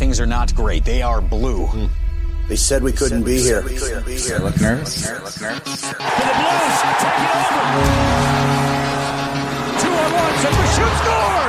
things are not great. They are blue. Hmm. They said we couldn't be here. I look nervous. I look nervous. For the Blues, take it over. Two on one, Silver shoot scores.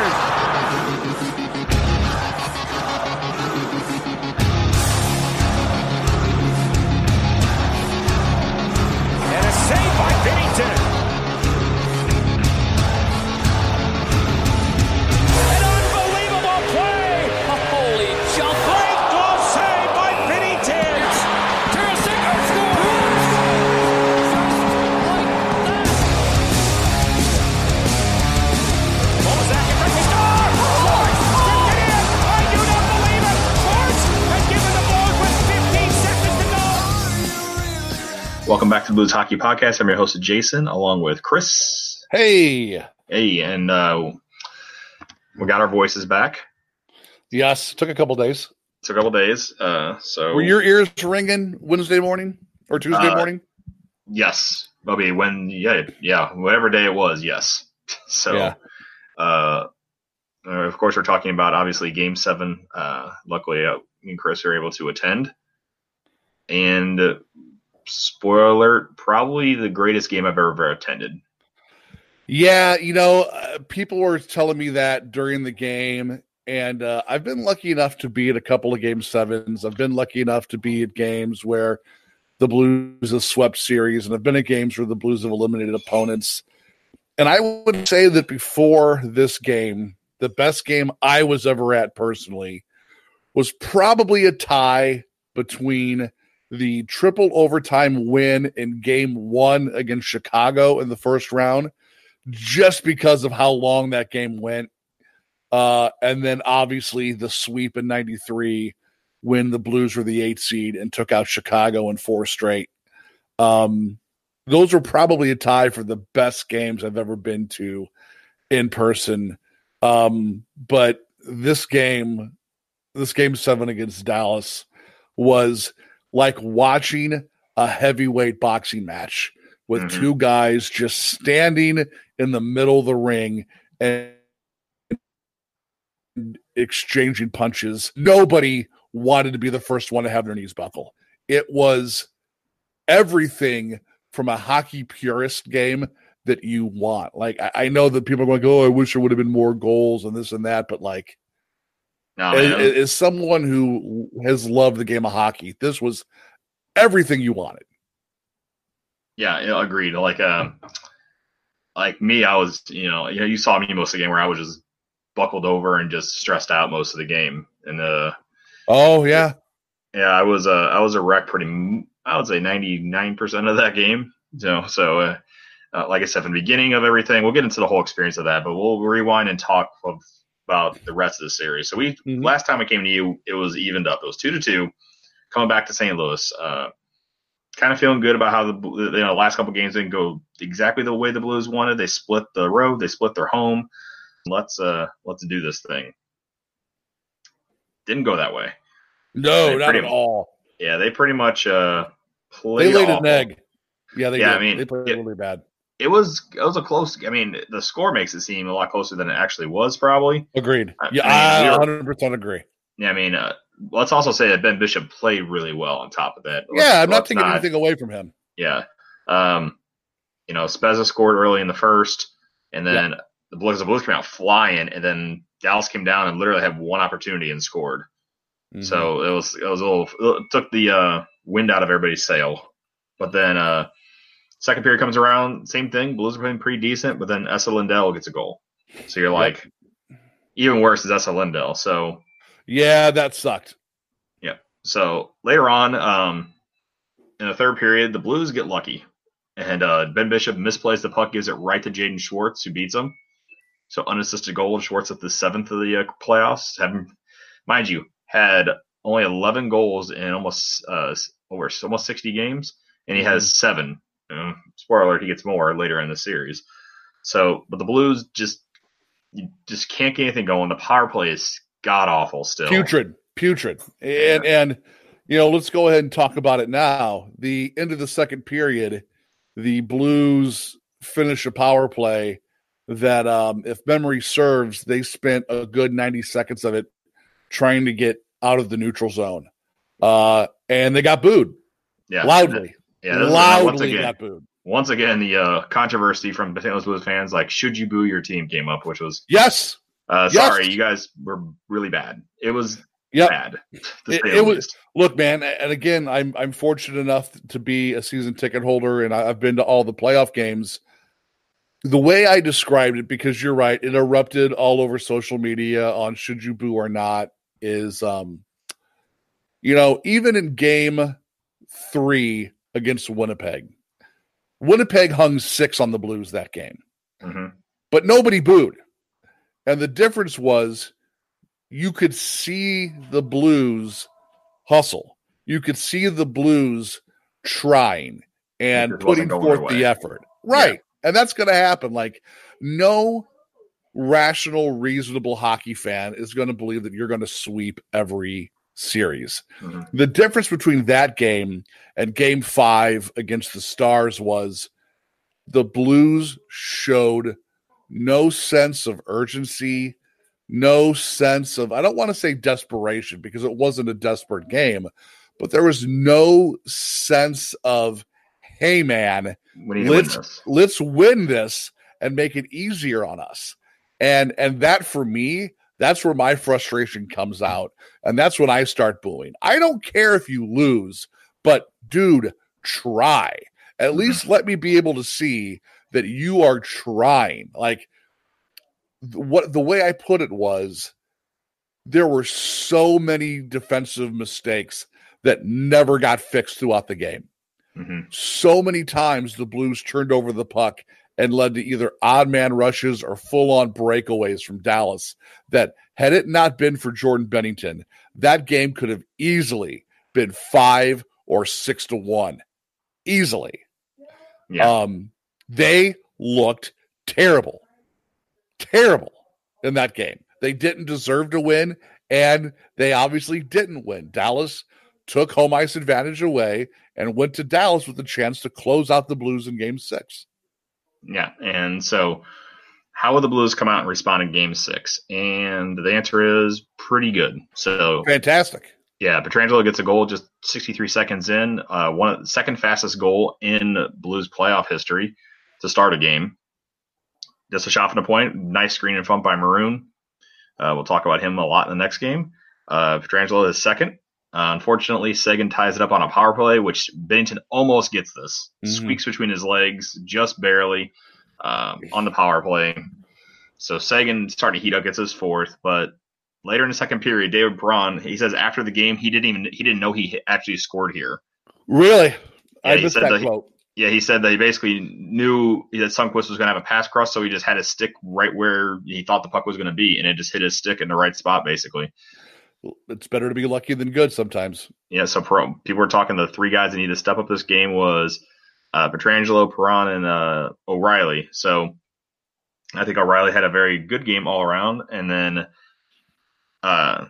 Welcome back to the Blues Hockey Podcast. I'm your host, Jason, along with Chris. Hey, Hey, and uh, we got our voices back. yes, took a couple days. It's a couple days. Uh, so Were your ears ringing Wednesday morning or Tuesday Uh, morning? yes, Bobby. When yeah, yeah, whatever day it was, yes. So, Yeah. uh, uh, of course, we're talking about obviously Game Seven. Uh, luckily, uh, me and Chris are able to attend. And uh, spoiler alert, probably the greatest game I've ever attended. Yeah, you know, uh, people were telling me that during the game, and uh, I've been lucky enough to be at a couple of game sevens. I've been lucky enough to be at games where the Blues have swept series, and I've been at games where the Blues have eliminated opponents. And I would say that before this game, the best game I was ever at personally was probably a tie between the triple overtime win in game one against Chicago in the first round, just because of how long that game went. Uh, and then obviously the sweep in 93 when the Blues were the eight seed and took out Chicago in four straight. Um, those were probably a tie for the best games I've ever been to in person. Um, but this game, this game seven against Dallas was like watching a heavyweight boxing match with Mhm. two guys just standing in the middle of the ring and exchanging punches. Nobody wanted to be the first one to have their knees buckle. It was everything from a hockey purist game that you want. Like I, I know that people are going, "Oh, I wish there would have been more goals and this and that," but like No, as, as someone who has loved the game of hockey, this was everything you wanted. Yeah, agreed. Like um like me, I was, you know, you know, you saw me most of the game where I was just buckled over and just stressed out most of the game. And uh Oh yeah, yeah, I was uh I was a wreck pretty I would say 99% of that game. So so uh, uh, like I said from the beginning of everything, we'll get into the whole experience of that, but we'll rewind and talk of, about the rest of the series. So we Mhm. last time I came to you, it was evened up. It was 2 to 2 coming back to St. Louis. Uh kind of feeling good about how the you know last couple games didn't go exactly the way the Blues wanted. They split the road, they split their home. Let's uh let's do this thing. Didn't go that way. no, They not at much- all. Yeah, they pretty much uh They played laid an awful. egg. Yeah, they Yeah, did. I mean, they played it- really bad. It was it was a close. I mean, the score makes it seem a lot closer than it actually was. Probably. Agreed. I Yeah, mean, I 100 percent agree. Yeah, I mean, uh, let's also say that Ben Bishop played really well. On top of that, Let's- Yeah, I'm not taking anything away from him. Yeah. Um, you know, Spezza scored early in the first, and then the Blues the Blues came out flying, and then Dallas came down and literally had one opportunity and scored. Mm-hmm. So it was it was a little it took the uh, wind out of everybody's sail. But then uh, second period comes around, same thing. Blues are playing pretty decent, but then Esa Lindell gets a goal. So you're like, even worse is Esa Lindell. So yeah, that sucked. Yeah. So later on, um, in the third period, the Blues get lucky, and uh, Ben Bishop misplays the puck, gives it right to Jaden Schwartz, who beats him. So unassisted goal of Schwartz at the seventh of the uh, playoffs. Having, mind you, had only 11 goals in almost uh, over almost 60 games, and he has seven. Spoiler he gets more later in the series. So, but the Blues just you just can't get anything going. The power play is god awful still. Putrid, putrid. And and you know, let's go ahead and talk about it now. The end of the second period, the Blues finish a power play that um if memory serves, they spent a good 90 seconds of it trying to get out of the neutral zone. Uh, and they got booed Yeah, loudly. Yeah, loudly once again, got booed. once again, the uh, controversy from the St. Louis Blues fans, like, should you boo your team, came up, which was, Yes. uh, Yes. sorry, you guys were really bad. It was Yep. bad. It- it was- Look, man, and again, I'm I'm fortunate enough to be a season ticket holder, and I've been to all the playoff games. The way I described it, because you're right, it erupted all over social media on should you boo or not. Is um, you know, even in game three against Winnipeg, Winnipeg hung six on the Blues that game Mhm. but nobody booed. And the difference was you could see the Blues hustle. You could see the Blues trying and putting forth the effort. Right. And that's going to happen. Like, no rational, reasonable hockey fan is going to believe that you're going to sweep every series. Mhm. The difference between that game and game five against the Stars was the Blues showed no sense of urgency, no sense of, I don't want to say desperation because it wasn't a desperate game, but there was no sense of, hey, man, We need to win let's this. let's win this and make it easier on us. And and that for me, that's where my frustration comes out. And that's when I start booing. I don't care if you lose, but dude, try. At least let me be able to see that you are trying. Like what the way I put it was there were so many defensive mistakes that never got fixed throughout the game Mhm. so many times the Blues turned over the puck and led to either odd man rushes or full on breakaways from Dallas. That had it not been for Jordan Binnington, that game could have easily been five or six to one. Easily. Yeah. Um, they looked terrible, terrible in that game. They didn't deserve to win, and they obviously didn't win. Dallas took home ice advantage away and went to Dallas with a chance to close out the Blues in game six. Yeah. And so, how will the Blues come out and respond in game six? And the answer is pretty good. So, Fantastic. yeah, Pietrangelo gets a goal just 63 seconds in, uh, one of the second fastest goal in Blues playoff history to start a game. Just a shot from the point. Nice screen and front by Maroon. Uh, we'll talk about him a lot in the next game. Uh, Pietrangelo is second. Uh, unfortunately, Seguin ties it up on a power play, which Binnington almost gets this. Mhm. Squeaks between his legs, just barely um, on the power play. So Seguin starting to heat up, gets his fourth, but later in the second period, David Perron, he says after the game, he didn't even he didn't know he actually scored here. Really? Yeah, I he missed said that that he- Yeah, he said that he basically knew that Sundqvist was going to have a pass cross, so he just had his stick right where he thought the puck was going to be, and it just hit his stick in the right spot, basically. It's better to be lucky than good sometimes. Yeah, so pro, people were talking the three guys that need to step up this game was uh, Pietrangelo, Perron, and uh, O'Reilly. So I think O'Reilly had a very good game all around, and then uh,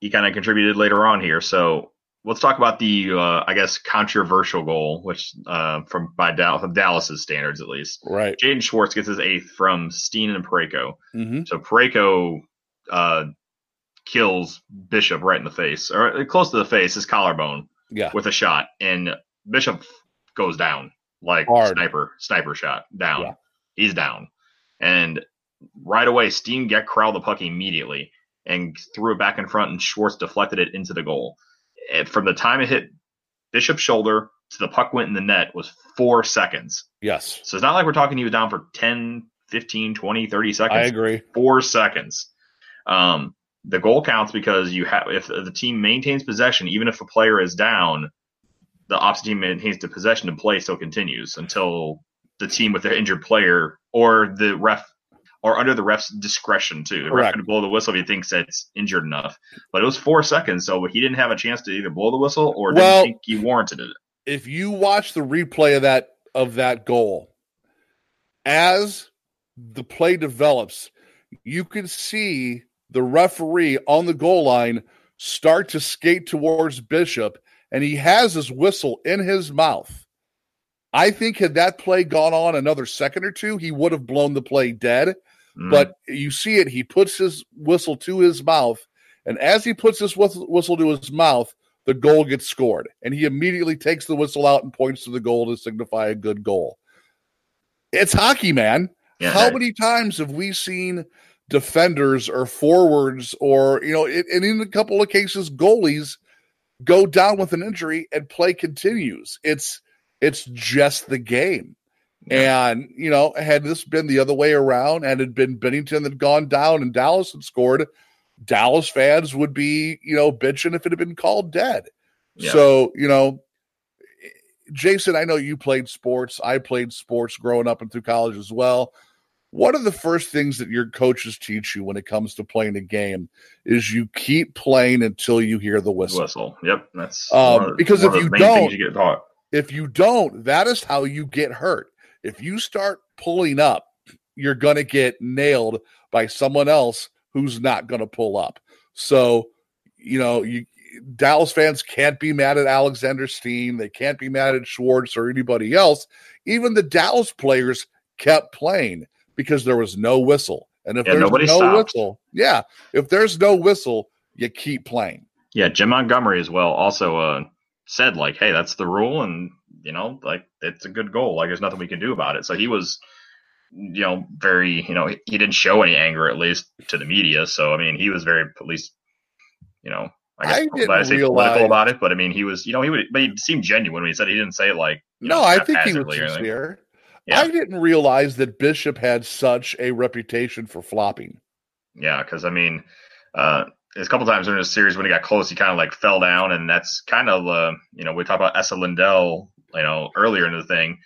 he kind of contributed later on here. So let's talk about the, uh, I guess, controversial goal, which uh, from by Dallas, from Dallas's standards at least. Right. Jaden Schwartz gets his eighth from Steen and Parayko. hmm So Parayko uh, kills Bishop right in the face, or close to the face, his collarbone Yeah. with a shot, and Bishop goes down like Hard. sniper sniper shot down. Yeah. He's down, and right away Steen get corralled the puck immediately and threw it back in front, and Schwartz deflected it into the goal. And from the time it hit Bishop's shoulder to the puck went in the net was four seconds. Yes. So it's not like we're talking he was down for 10, 15, 20, 30 seconds I agree. four seconds. Um, the goal counts because you have if the team maintains possession, even if a player is down, the opposite team maintains the possession and play still continues until the team with the injured player or the ref or under the ref's discretion too. The ref can blow the whistle if he thinks that it's injured enough. But it was four seconds, so he didn't have a chance to either blow the whistle or Well- didn't think he warranted it. if you watch the replay of that of that goal as the play develops you can see the referee on the goal line start to skate towards bishop and he has his whistle in his mouth i think had that play gone on another second or two he would have blown the play dead Mm. but you see it he puts his whistle to his mouth And as he puts his whistle, to his mouth, the goal gets scored. And he immediately takes the whistle out and points to the goal to signify a good goal. It's hockey, man. Yeah, How that- many times have we seen defenders or forwards or, you know, it, and in a couple of cases, goalies go down with an injury and play continues? It's it's just the game. And, you know, had this been the other way around and had been Binnington that gone down and Dallas had scored, Dallas fans would be, you know, bitching if it had been called dead. Yeah. So, you know, Jason, I know you played sports. I played sports growing up and through college as well. What are the first things that your coaches teach you when it comes to playing a game? Is you keep playing until you hear the whistle. whistle. Yep, that's Um, one of the- because one if of you don't- you get taught. If you don't, that is how you get hurt. If you start pulling up, you're going to get nailed by someone else who's not going to pull up. So, you know, you Dallas fans can't be mad at Alexander Steen. They can't be mad at Schwartz or anybody else. Even the Dallas players kept playing because there was no whistle. And if Yeah, there's no stopped. whistle, yeah, if there's no whistle, you keep playing. Yeah, Jim Montgomery as well also uh, said like, "Hey, that's the rule, and you know, like it's a good goal. Like, there's nothing we can do about it." So he was, you know, very, you know, he, he didn't show any anger at least to the media. So I mean, he was very at least, you know, I guess I didn't I say realize- political about it, but I mean, he was, you know, he would, but he seemed genuine when he said he didn't say it like, No, know, I think he was sincere. Yeah. I didn't realize that Bishop had such a reputation for flopping. Yeah, because I mean, uh, there's a couple times during this series when he got close, he kind of like fell down, and that's kind of uh, you know we talked about Esa Lindell, you know, earlier in the thing,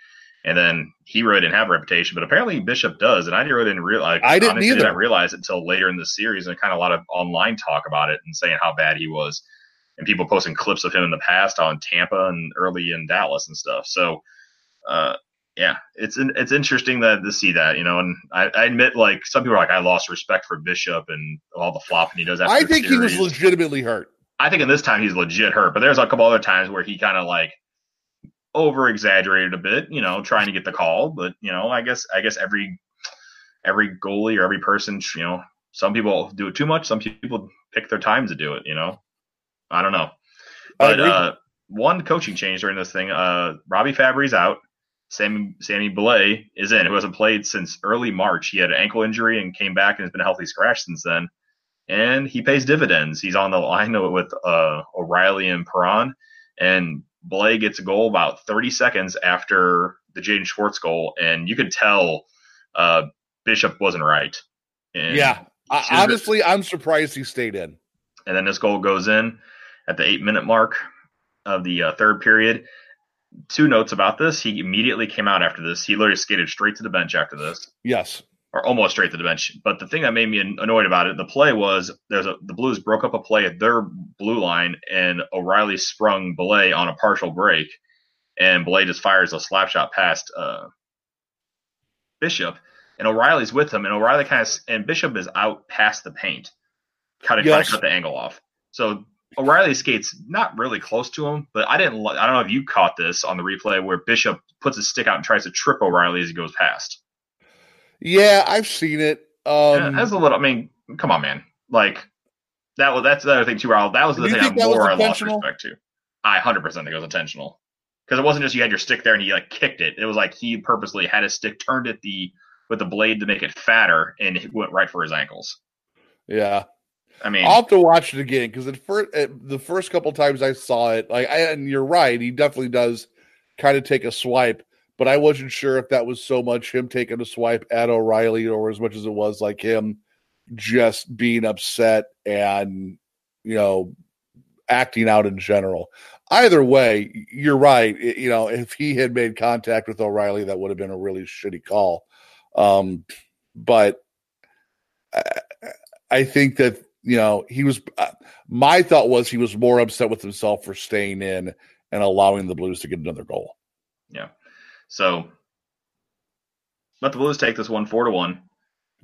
and then he really didn't have a reputation, but apparently Bishop does, and I really didn't realize. I didn't honestly, either. didn't realize it until later in the series, and kind of a lot of online talk about it and saying how bad he was, and people posting clips of him in the past on Tampa and early in Dallas and stuff. So. Uh, yeah, it's it's interesting that to see that you know, and I, I admit like some people are like I lost respect for Bishop and all the flopping he does. After I think he was legitimately hurt. I think in this time he's legit hurt, but there's a couple other times where he kind of like over exaggerated a bit, you know, trying to get the call. But you know, I guess I guess every every goalie or every person, you know, some people do it too much. Some people pick their time to do it. You know, I don't know. But uh, one coaching change during this thing. Uh, Robby Fabbri's out. Sammy Sammy Blais is in, who hasn't played since early March. He had an ankle injury and came back and has been a healthy scratch since then. And he pays dividends. He's on the line with uh, O'Reilly and Perron. And Blais gets a goal about 30 seconds after the Jaden Schwartz goal, and you could tell uh, Bishop wasn't right. And yeah. I, honestly, I'm surprised he stayed in. and then this goal goes in at the eight minute mark of the uh, third period. Two notes about this: he immediately came out after this. He literally skated straight to the bench after this, Yes. or almost straight to the bench. But the thing that made me annoyed about it, the play was there's a the Blues broke up a play at their blue line, and O'Reilly sprung Blais on a partial break, and Blais just fires a slap shot past uh, Bishop, and O'Reilly's with him, and O'Reilly kind of and Bishop is out past the paint, kind of trying Yes. to cut the angle off. So O'Reilly skates not really close to him, but I didn't. I don't know if you caught this on the replay where Bishop puts his stick out and tries to trip O'Reilly as he goes past. Yeah, I've seen it. Yeah, Um, that's a little. I mean, come on, man. Like that was that's the other thing too. That was the thing I think that was more I lost respect to. I hundred percent think it was intentional because it wasn't just you had your stick there and he like kicked it. It was like he purposely had his stick turned at the with the blade to make it fatter and it went right for his ankles. yeah. I mean, I'll have to watch it again because at first, at the first couple times I saw it, like, I, and you're right, he definitely does kind of take a swipe, but I wasn't sure if that was so much him taking a swipe at O'Reilly or as much as it was like him just being upset and you know acting out in general. Either way, you're right. It- you know, if he had made contact with O'Reilly, that would have been a really shitty call. Um, but I, I think that you know he was. Uh, my thought was he was more upset with himself for staying in and allowing the Blues to get another goal. yeah. So let the Blues take this one four to one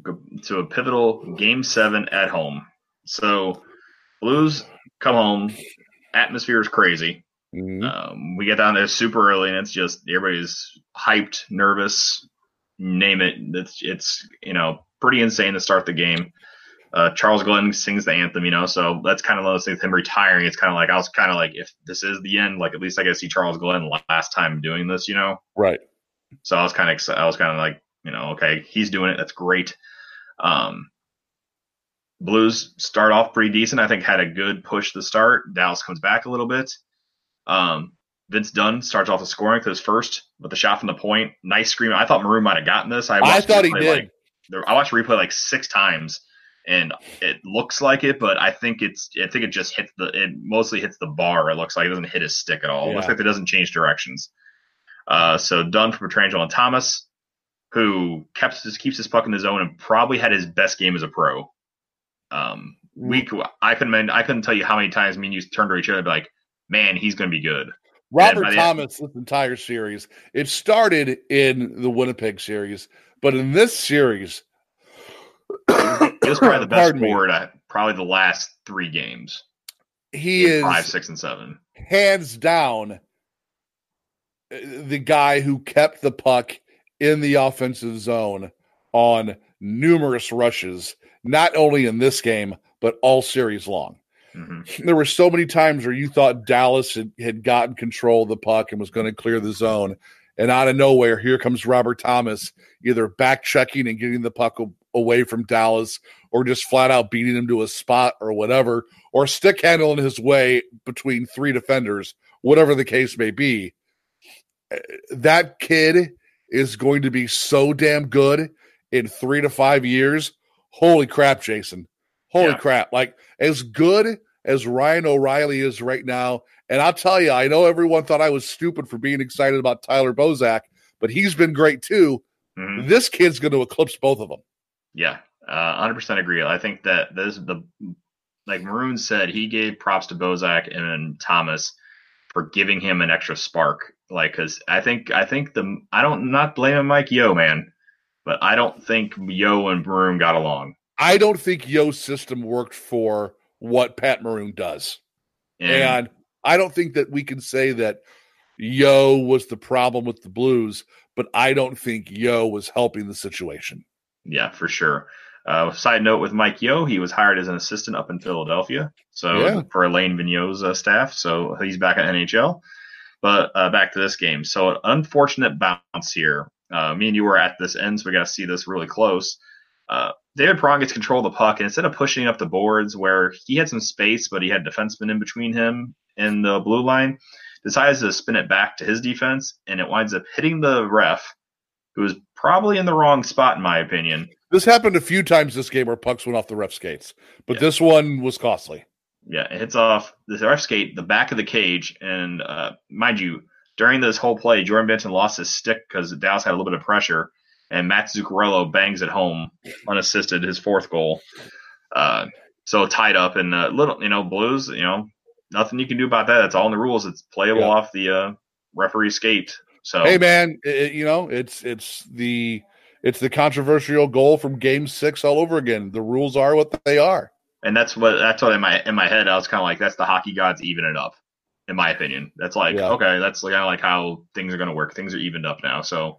go to a pivotal game seven at home. So Blues come home. Atmosphere is crazy. Mhm. Um, we get down there super early, and it's just everybody's hyped, nervous, name it. It's it's you know pretty insane to start the game. Uh, Charles Glenn sings the anthem, you know, so that's kind of those things. Him retiring, it's kind of like I was kind of like, if this is the end, like at least I get to see Charles Glenn last time doing this, you know. Right. So I was kind of, I was kind of like, you know, okay, he's doing it. That's great. Um, Blues start off pretty decent. I think had a good push to start. Dallas comes back a little bit. Um, Vince Dunn starts off the scoring his first with a shot from the point. Nice screen. I thought Maroon might have gotten this. I, I thought he did. Like, I watched replay like six times, and it looks like it, but I think it's. I think it just hits the. It mostly hits the bar. It looks like it doesn't hit his stick at all. Yeah. It looks like it doesn't change directions. Uh, so Dunn for Pietrangelo and Thomas, who kept keeps his puck in the zone and probably had his best game as a pro. Um, we I couldn't I couldn't tell you how many times me and you turned to each other and be like, man, he's going to be good. Robert Thomas, end, this entire series, it started in the Winnipeg series, but in this series, was probably the best forward at probably the last three games. He is five, six, and seven, hands down, uh, the guy who kept the puck in the offensive zone on numerous rushes, not only in this game but all series long. Mm-hmm. There were so many times where you thought Dallas had, had gotten control of the puck and was going to clear the zone. And out of nowhere, here comes Robert Thomas, either back checking and getting the puck away from Dallas or just flat out beating him to a spot or whatever, or stick handling his way between three defenders, whatever the case may be. Eh, that kid is going to be so damn good in three to five years. Holy crap, Jason. Holy yeah. crap. Like, as good as Ryan O'Reilly is right now, and I'll tell you, I know everyone thought I was stupid for being excited about Tyler Bozak, but he's been great too. Mm-hmm. This kid's going to eclipse both of them. Yeah, uh, 100% agree. I think that this the like Maroon said, he gave props to Bozak and Thomas for giving him an extra spark. Like, because I think I think the I don't not blaming Mike Yeo man, but I don't think Yeo and Maroon got along. I don't think Yeo's system worked for what Pat Maroon does. And, and I don't think that we can say that Yeo was the problem with the Blues, but I don't think Yeo was helping the situation. Yeah, for sure. Uh, side note with Mike Yeo, he was hired as an assistant up in Philadelphia, so yeah. for Alain Vigneault's uh, staff. So he's back at NHL. But uh, back to this game. So an unfortunate bounce here. Uh, me and you were at this end, so we got to see this really close. Uh, David Perron gets control of the puck, and instead of pushing up the boards where he had some space, but he had defensemen in between him and the blue line, decides to spin it back to his defense, and it winds up hitting the ref, who was probably in the wrong spot, in my opinion. This happened a few times this game where pucks went off the ref skates, but yeah. this one was costly. Yeah, it hits off the ref skate, the back of the cage, and uh, mind you, during this whole play, Jordan Benson lost his stick because Dallas had a little bit of pressure and Matt Zuccarello bangs it home unassisted, his fourth goal. Uh, so tied up and uh, little, you know, Blues, you know, nothing you can do about that. It's all in the rules. It's playable yeah. off the uh, referee skate. So hey, man, it, you know, it's it's the it's the controversial goal from Game Six all over again. The rules are what they are, and that's what that's what in my in my head I was kind of like that's the hockey gods even it up. In my opinion, that's like yeah. okay, that's kind of like how things are going to work. Things are evened up now, so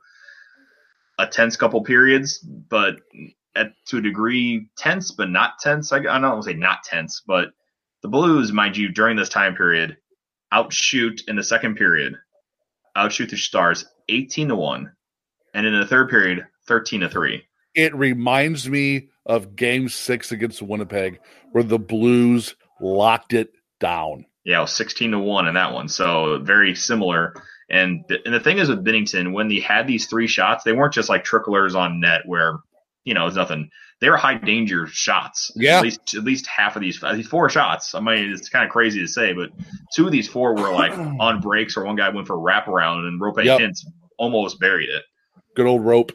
a tense couple periods, but at to a degree tense, but not tense. I, I don't want to say not tense, but the Blues, mind you, during this time period, outshoot in the second period, outshoot the Stars eighteen to one, and in the third period, thirteen to three. It reminds me of Game Six against Winnipeg, where the Blues locked it down. Yeah, it was sixteen to one in that one, so very similar. And the, and the thing is with Binnington, when they had these three shots, they weren't just like tricklers on net where you know it's nothing. They were high danger shots. Yeah, at least at least half of these, these four shots. I mean, it's kind of crazy to say, but two of these four were like on breaks, or one guy went for a wraparound, and Roope yep. Hintz almost buried it. Good old Roope.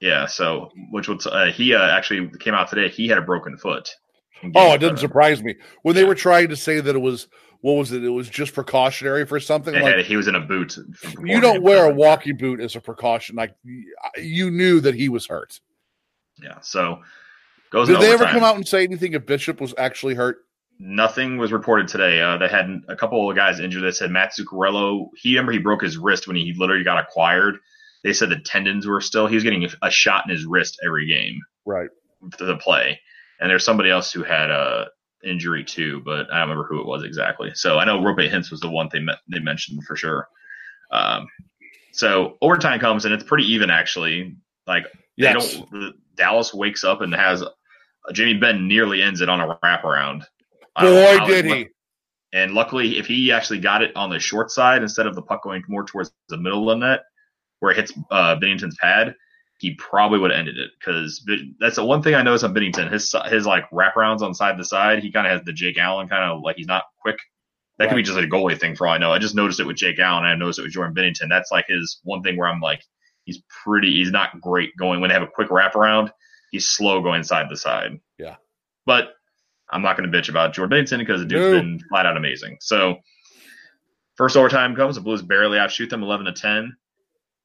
Yeah. So, which was uh, he uh, actually came out today. He had a broken foot. Oh, it didn't surprise me when they were trying to say that it was what was it? It was just precautionary for something. Yeah, like he was in a boot. You don't wear a walking boot as a precaution. Like you knew that he was hurt. Yeah. So goes. Did they ever come out and say anything if Bishop was actually hurt? Nothing was reported today. Uh, they had a couple of guys injured. They said Matt Zuccarello. He remember he broke his wrist when he literally got acquired. They said the tendons were still. He was getting a shot in his wrist every game. Right. The play. and there's somebody else who had a injury too, but I don't remember who it was exactly. So I know Roope Hintz was the one they met, they mentioned for sure. Um, so overtime comes and it's pretty even actually. Like they Yes. don't. Dallas wakes up and has Jamie Benn nearly ends it on a wraparound. I don't know Boy, did he. went- And luckily, if he actually got it on the short side instead of the puck going more towards the middle of the net, where it hits uh, Binnington's pad, he probably would have ended it. Because that's the one thing I noticed on Binnington. His his like wraparounds on side to side, he kind of has the Jake Allen kind of like he's not quick. That could be Right. just a goalie thing for all I know. I just noticed it with Jake Allen. I noticed it with Jordan Binnington. That's like his one thing where I'm like, he's pretty. He's not great going when they have a quick wraparound. He's slow going side to side. Yeah. But I'm not going to bitch about Jordan Binnington because the dude's No. been flat out amazing. So first overtime comes, the Blues barely outshoot them 11 to 10.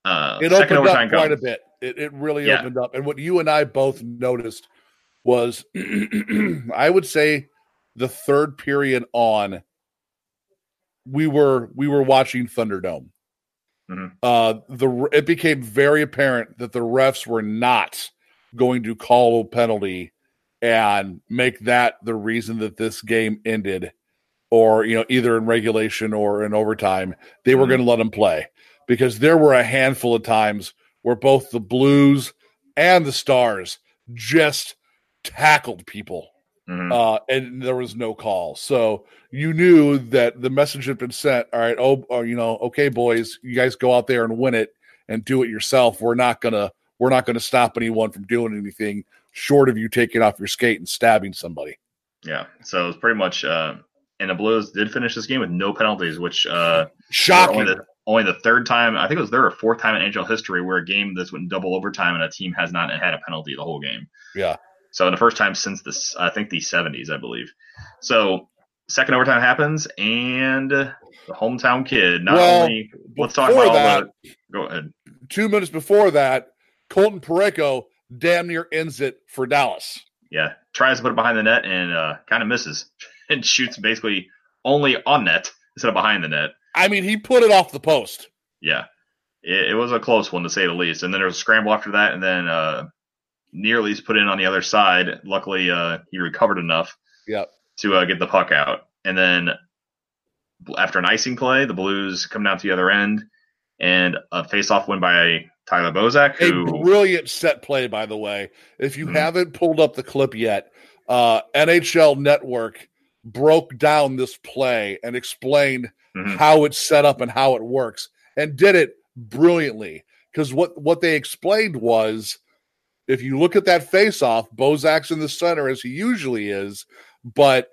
Uh, It second opened overtime up quite comes. a bit. It, it really Yeah. opened up. And what you and I both noticed was, I would say, the third period on, we were we were watching Thunderdome. Mhm. Uh, the it became very apparent that the refs were not going to call a penalty and make that the reason that this game ended, or you know either in regulation or in overtime. They were Mhm. going to let them play because there were a handful of times where both the Blues and the Stars just tackled people Mhm. uh, and there was no call. So you knew that the message had been sent. All right, oh, oh, you know, okay, boys, you guys go out there and win it and do it yourself. We're not gonna we're not gonna stop anyone from doing anything short of you taking off your skate and stabbing somebody. Yeah. So it's pretty much. Uh, and the Blues did finish this game with no penalties, which uh, Shocking. Only the, only the third time, I think it was their fourth time in NHL history where a game that's went double overtime and a team has not had a penalty the whole game. Yeah. So in the first time since this, I think the 70s, I believe. So second overtime happens, and the hometown kid not Well, only. Let's talk about all that-. Go ahead. Two minutes before that, Colton Parayko damn near ends it for Dallas. Yeah, tries to put it behind the net and uh, kind of misses and shoots basically only on net instead of behind the net. I mean, he put it off the post. Yeah, it, it was a close one to say the least. And then there was a scramble after that, and then uh, Nearly's put in on the other side. Luckily, uh, he recovered enough Yep. to uh, get the puck out. And then after an icing play, the Blues come down to the other end, and a face-off win by Tyler Bozak, A brilliant set play, by the way. If you Mhm. haven't pulled up the clip yet, uh, NHL Network broke down this play and explained Mhm. how it's set up and how it works, and did it brilliantly. Because what what they explained was, if you look at that face off, Bozak's in the center as he usually is, but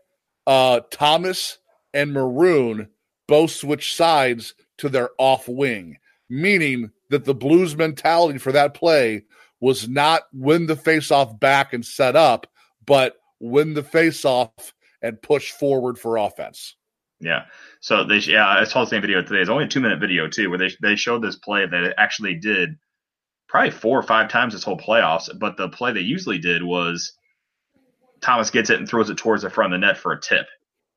uh, Thomas and Maroon both switch sides to their off wing, meaning that the Blues mentality for that play was not win the face off back and set up, but win the face off and push forward for offense. Yeah. So they yeah, I saw the same video today. It's only a two minute video too, where they they showed this play that it actually did probably four or five times this whole playoffs. But the play they usually did was Thomas gets it and throws it towards the front of the net for a tip.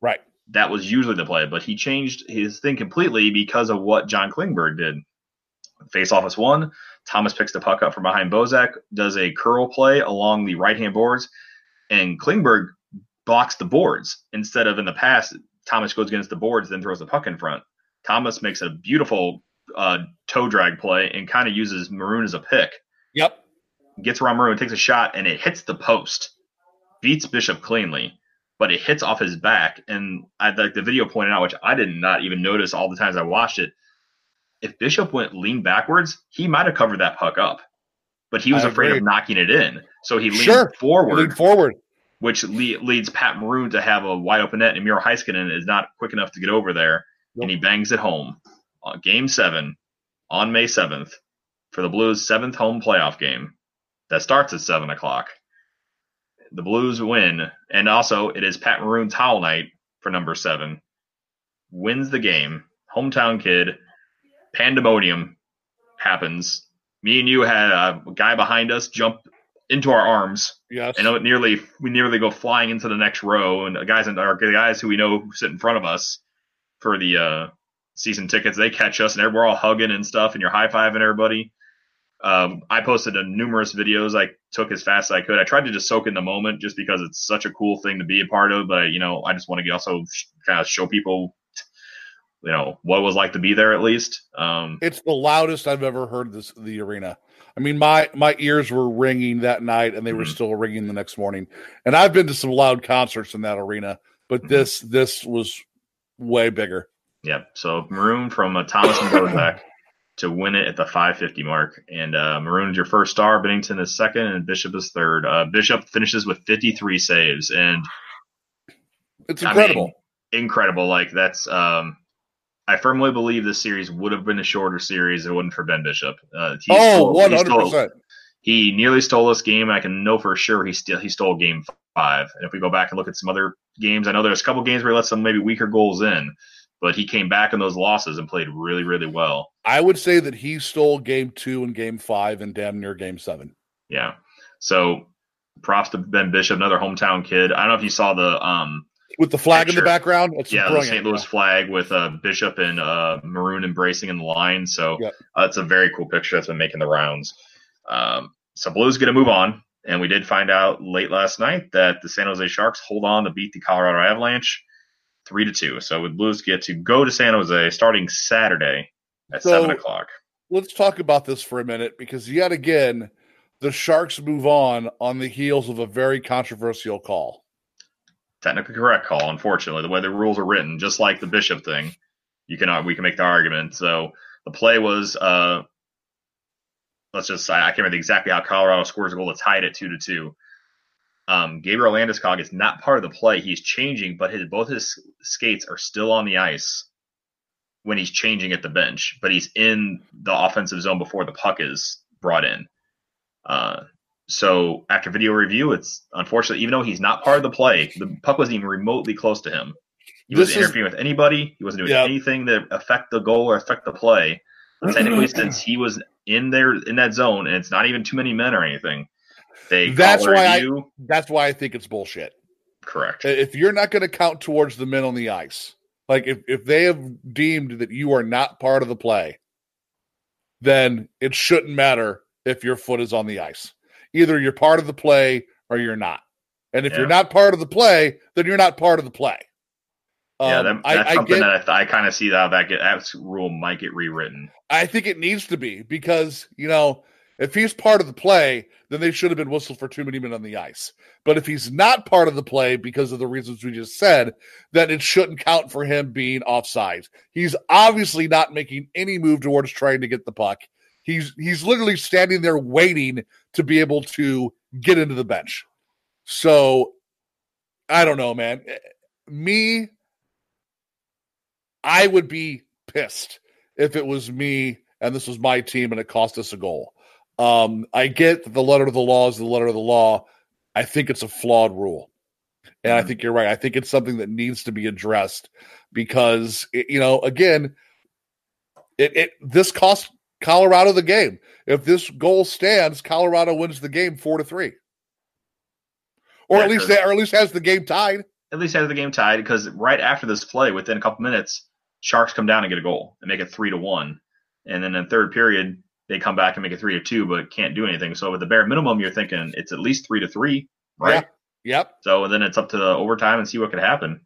Right. That was usually the play, but he changed his thing completely because of what John Klingberg did. Face off is one. Thomas picks the puck up from behind Bozak, does a curl play along the right hand boards, and Klingberg blocks the boards instead of in the past. Thomas goes against the boards, then throws the puck in front. Thomas makes a beautiful uh, toe drag play and kind of uses Maroon as a pick. Yep. Gets around Maroon, takes a shot, and it hits the post. Beats Bishop cleanly, but it hits off his back. And I like the video pointed out, which I did not even notice all the times I watched it. If Bishop went lean backwards, he might have covered that puck up, but he was I afraid agree. of knocking it in. So he leaned Sure. forward Lean forward. which le- leads Pat Maroon to have a wide open net, and Miro Heiskanen is not quick enough to get over there, and he bangs it home. Game seven on May 7th for the Blues' seventh home playoff game that starts at 7 o'clock. The Blues win, and also it is Pat Maroon towel night for number seven. Wins the game. Hometown kid. Pandemonium happens. Me and you had a guy behind us jump into our arms Yes. It nearly we nearly go flying into the next row, and the guys in our the guys who we know who sit in front of us for the uh, season tickets, they catch us, and we're all hugging and stuff, and you're high fiving everybody. Um, I posted a numerous videos I took as fast as I could. I tried to just soak in the moment just because it's such a cool thing to be a part of. But you know, I just want to also kind of show people, you know, what it was like to be there at least. Um, It's the loudest I've ever heard this the arena. I mean, my my ears were ringing that night, and they were Mhm. still ringing the next morning. And I've been to some loud concerts in that arena, but Mhm. this this was way bigger. Yep. So Maroon from uh, Thomas and Bozak to win it at the 550 mark. And uh, Maroon's your first star. Binnington is second, and Bishop is third. Uh, Bishop finishes with 53 saves, and It's I incredible. mean, incredible. Like that's. Um, I firmly believe this series would have been a shorter series if it wasn't for Ben Bishop. Uh, he oh, one he hundred percent. He nearly stole this game. I can know for sure he still he stole game five. And if we go back and look at some other games, I know there's a couple games where he let some maybe weaker goals in, but he came back in those losses and played really, really well. I would say that he stole game two and game five and damn near game seven. Yeah. So props to Ben Bishop, another hometown kid. I don't know if you saw the um With the flag in the background, it's yeah the. St. Louis flag with uh, Bishop and uh, Maroon embracing in the line. So Yep. uh, it's a very cool picture that's been making the rounds. Um, so Blues going to move on, and we did find out late last night that the San Jose Sharks hold on to beat the Colorado Avalanche three to two. So with Blues get to go to San Jose starting Saturday at So- seven o'clock. Let's talk about this for a minute because yet again, the Sharks move on on the heels of a very controversial call. technically correct call. Unfortunately, the way the rules are written, just like the Bishop thing, you cannot. We can make the argument. So the play was, uh, let's just say I can't remember exactly how Colorado scores a goal to tie it at two to two. Um, Gabriel Landeskog is not part of the play. He's changing, but his both his skates are still on the ice when he's changing at the bench, but he's in the offensive zone before the puck is brought in. Uh, so after video review, it's unfortunately, even though he's not part of the play, the puck wasn't even remotely close to him. He This wasn't is- interfering with anybody. He wasn't doing Yeah. anything that affect the goal or affect the play. Technically, since he was in there in that zone, and it's not even too many men or anything, they That's why I- That's why I think it's bullshit. correct. If you're not going to count towards the men on the ice, like if, if they have deemed that you are not part of the play, then it shouldn't matter if your foot is on the ice. Either you're part of the play or you're not. And if Yeah. you're not part of the play, then you're not part of the play. yeah, Um, that, I- that's I something get- that I, I kind of see how that get, that rule might get rewritten. I think it needs to be because, you know, if he's part of the play, then they should have been whistled for too many men on the ice. But if he's not part of the play because of the reasons we just said, then it shouldn't count for him being offside. He's obviously not making any move towards trying to get the puck. He's he's literally standing there waiting to be able to get into the bench. So I don't know, man. Eh, me, I would be pissed if it was me and this was my team and it cost us a goal. Um, I get that the letter of the law is the letter of the law. I think it's a flawed rule. And I Mhm. think you're right. I think it's something that needs to be addressed because, it, you know, again, it, it this cost Colorado the game. If this goal stands, Colorado wins the game four to three, or Yeah, at least they, or at least has the game tied. At least has the game tied because right after this play, within a couple minutes, Sharks come down and get a goal and make it three to one. And then in the third period, they come back and make it three to two, but can't do anything. So with the bare minimum, you're thinking it's at least three to three, right? Yep. So then it's up to the overtime and see what could happen.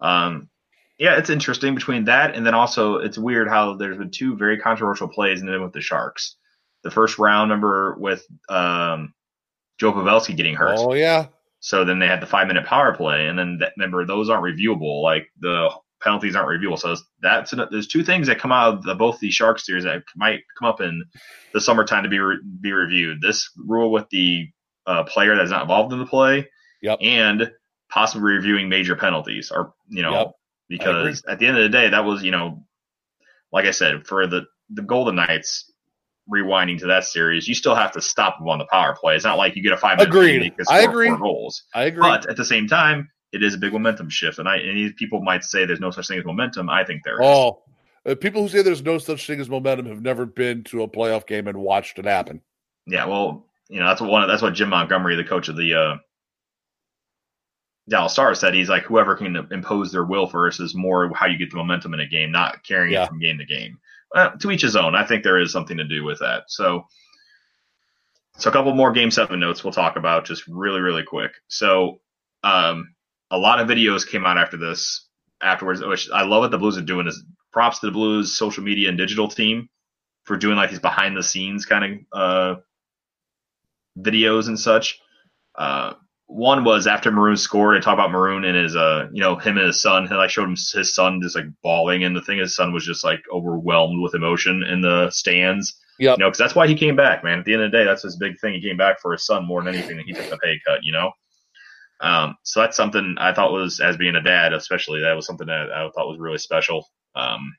Um, yeah, it's interesting between that and then also it's weird how there's been two very controversial plays and then with the Sharks. The first round, number with um, Joe Pavelski getting hurt. Oh yeah. So then they had the five minute power play, and then that, remember those aren't reviewable. Like the penalties aren't reviewable. So that's there's two things that come out of the, both the shark series that might come up in the summertime to be re, be reviewed. This rule with the uh, player that's not involved in the play, Yep. and possibly reviewing major penalties, or you know, Yep. because at the end of the day, that was you know, like I said, for the the Golden Knights. Rewinding to that series, you still have to stop them on the power play. It's not like you get a five minute Agreed. I agree. four goals. I agree. But at the same time, it is a big momentum shift, and I and people might say there's no such thing as momentum. I think there is. oh, uh, people who say there's no such thing as momentum have never been to a playoff game and watched it happen. Yeah, well, you know that's what one. That's what Jim Montgomery, the coach of the uh, Dallas Stars, said. He's like whoever can impose their will first is more how you get the momentum in a game, not carrying Yeah. it from game to game. Uh, to each his own. I think there is something to do with that. So so a couple more game seven notes we'll talk about just really really quick. So um, a lot of videos came out after this afterwards, which I love what the Blues are doing. Is props to the Blues social media and digital team for doing like these behind the scenes kind of uh, videos and such. Uh, one was after Maroon scored. I talked about Maroon and his, uh, you know, him and his son. And I showed him his son just like bawling, and the thing his son was just like overwhelmed with emotion in the stands. Yep. You know, because that's why he came back, man. At the end of the day, that's his big thing. He came back for his son more than anything. And he took the pay cut, you know. Um, so that's something I thought was, as being a dad, especially, that was something that I thought was really special. Um,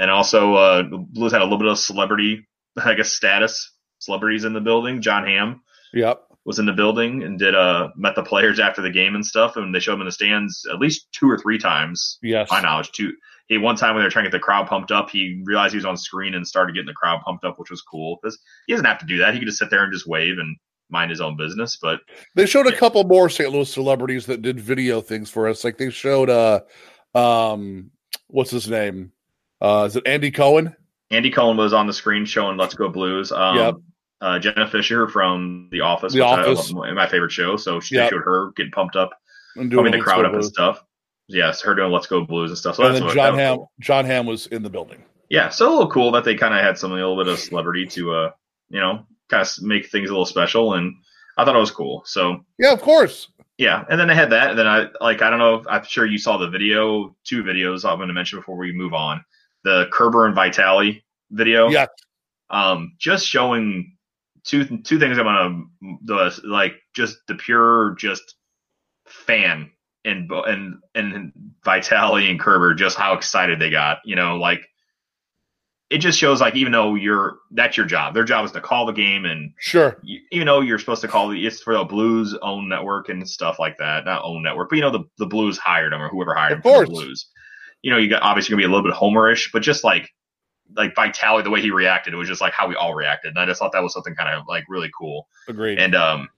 and also, uh, Blues had a little bit of celebrity, I guess, status. Celebrities in the building. Jon Hamm Yep. was in the building and did uh met the players after the game and stuff, and they showed him in the stands at least two or three times. Yes. My knowledge, two. He one time when they were trying to get the crowd pumped up, he realized he was on screen and started getting the crowd pumped up, which was cool because he doesn't have to do that. He could just sit there and just wave and mind his own business. But They showed a couple more St. Louis celebrities that did video things for us. Like they showed uh um what's his name? Uh is it Andy Cohen? Andy Cohen was on the screen showing "Let's Go Blues." Um, Yep. uh, Jenna Fischer from The Office, The which I Office. love, my favorite show. So she Yep. showed her getting pumped up, And pumping the crowd up and stuff. Yes, her doing "Let's Go Blues" and stuff. So And that's then what, Jon Hamm cool. Jon Hamm was in the building. Yeah, so a little cool that they kind of had something a little bit of celebrity to, uh, you know, kind of make things a little special, and I thought it was cool. So Yeah, of course. yeah, and then they had that, and then I like I don't know, if, I'm sure you saw the video, two videos I'm going to mention before we move on, the Kerber and Vitale video. Yeah. um, just showing two two things I'm gonna the like just the pure just fan and and and Vitale and Kerber just how excited they got. You know, like it just shows like even though you're that's your job, their job is to call the game and Sure. you, you know you're supposed to call the it's for the Blues own network and stuff like that. Not own network, but you know the the Blues hired them or whoever hired Of them for the. Blues. You know, you got obviously gonna be a little bit homerish, but just like like Vitale, the way he reacted, it was just like how we all reacted. And I just thought that was something kind of like really cool. Agreed. And um,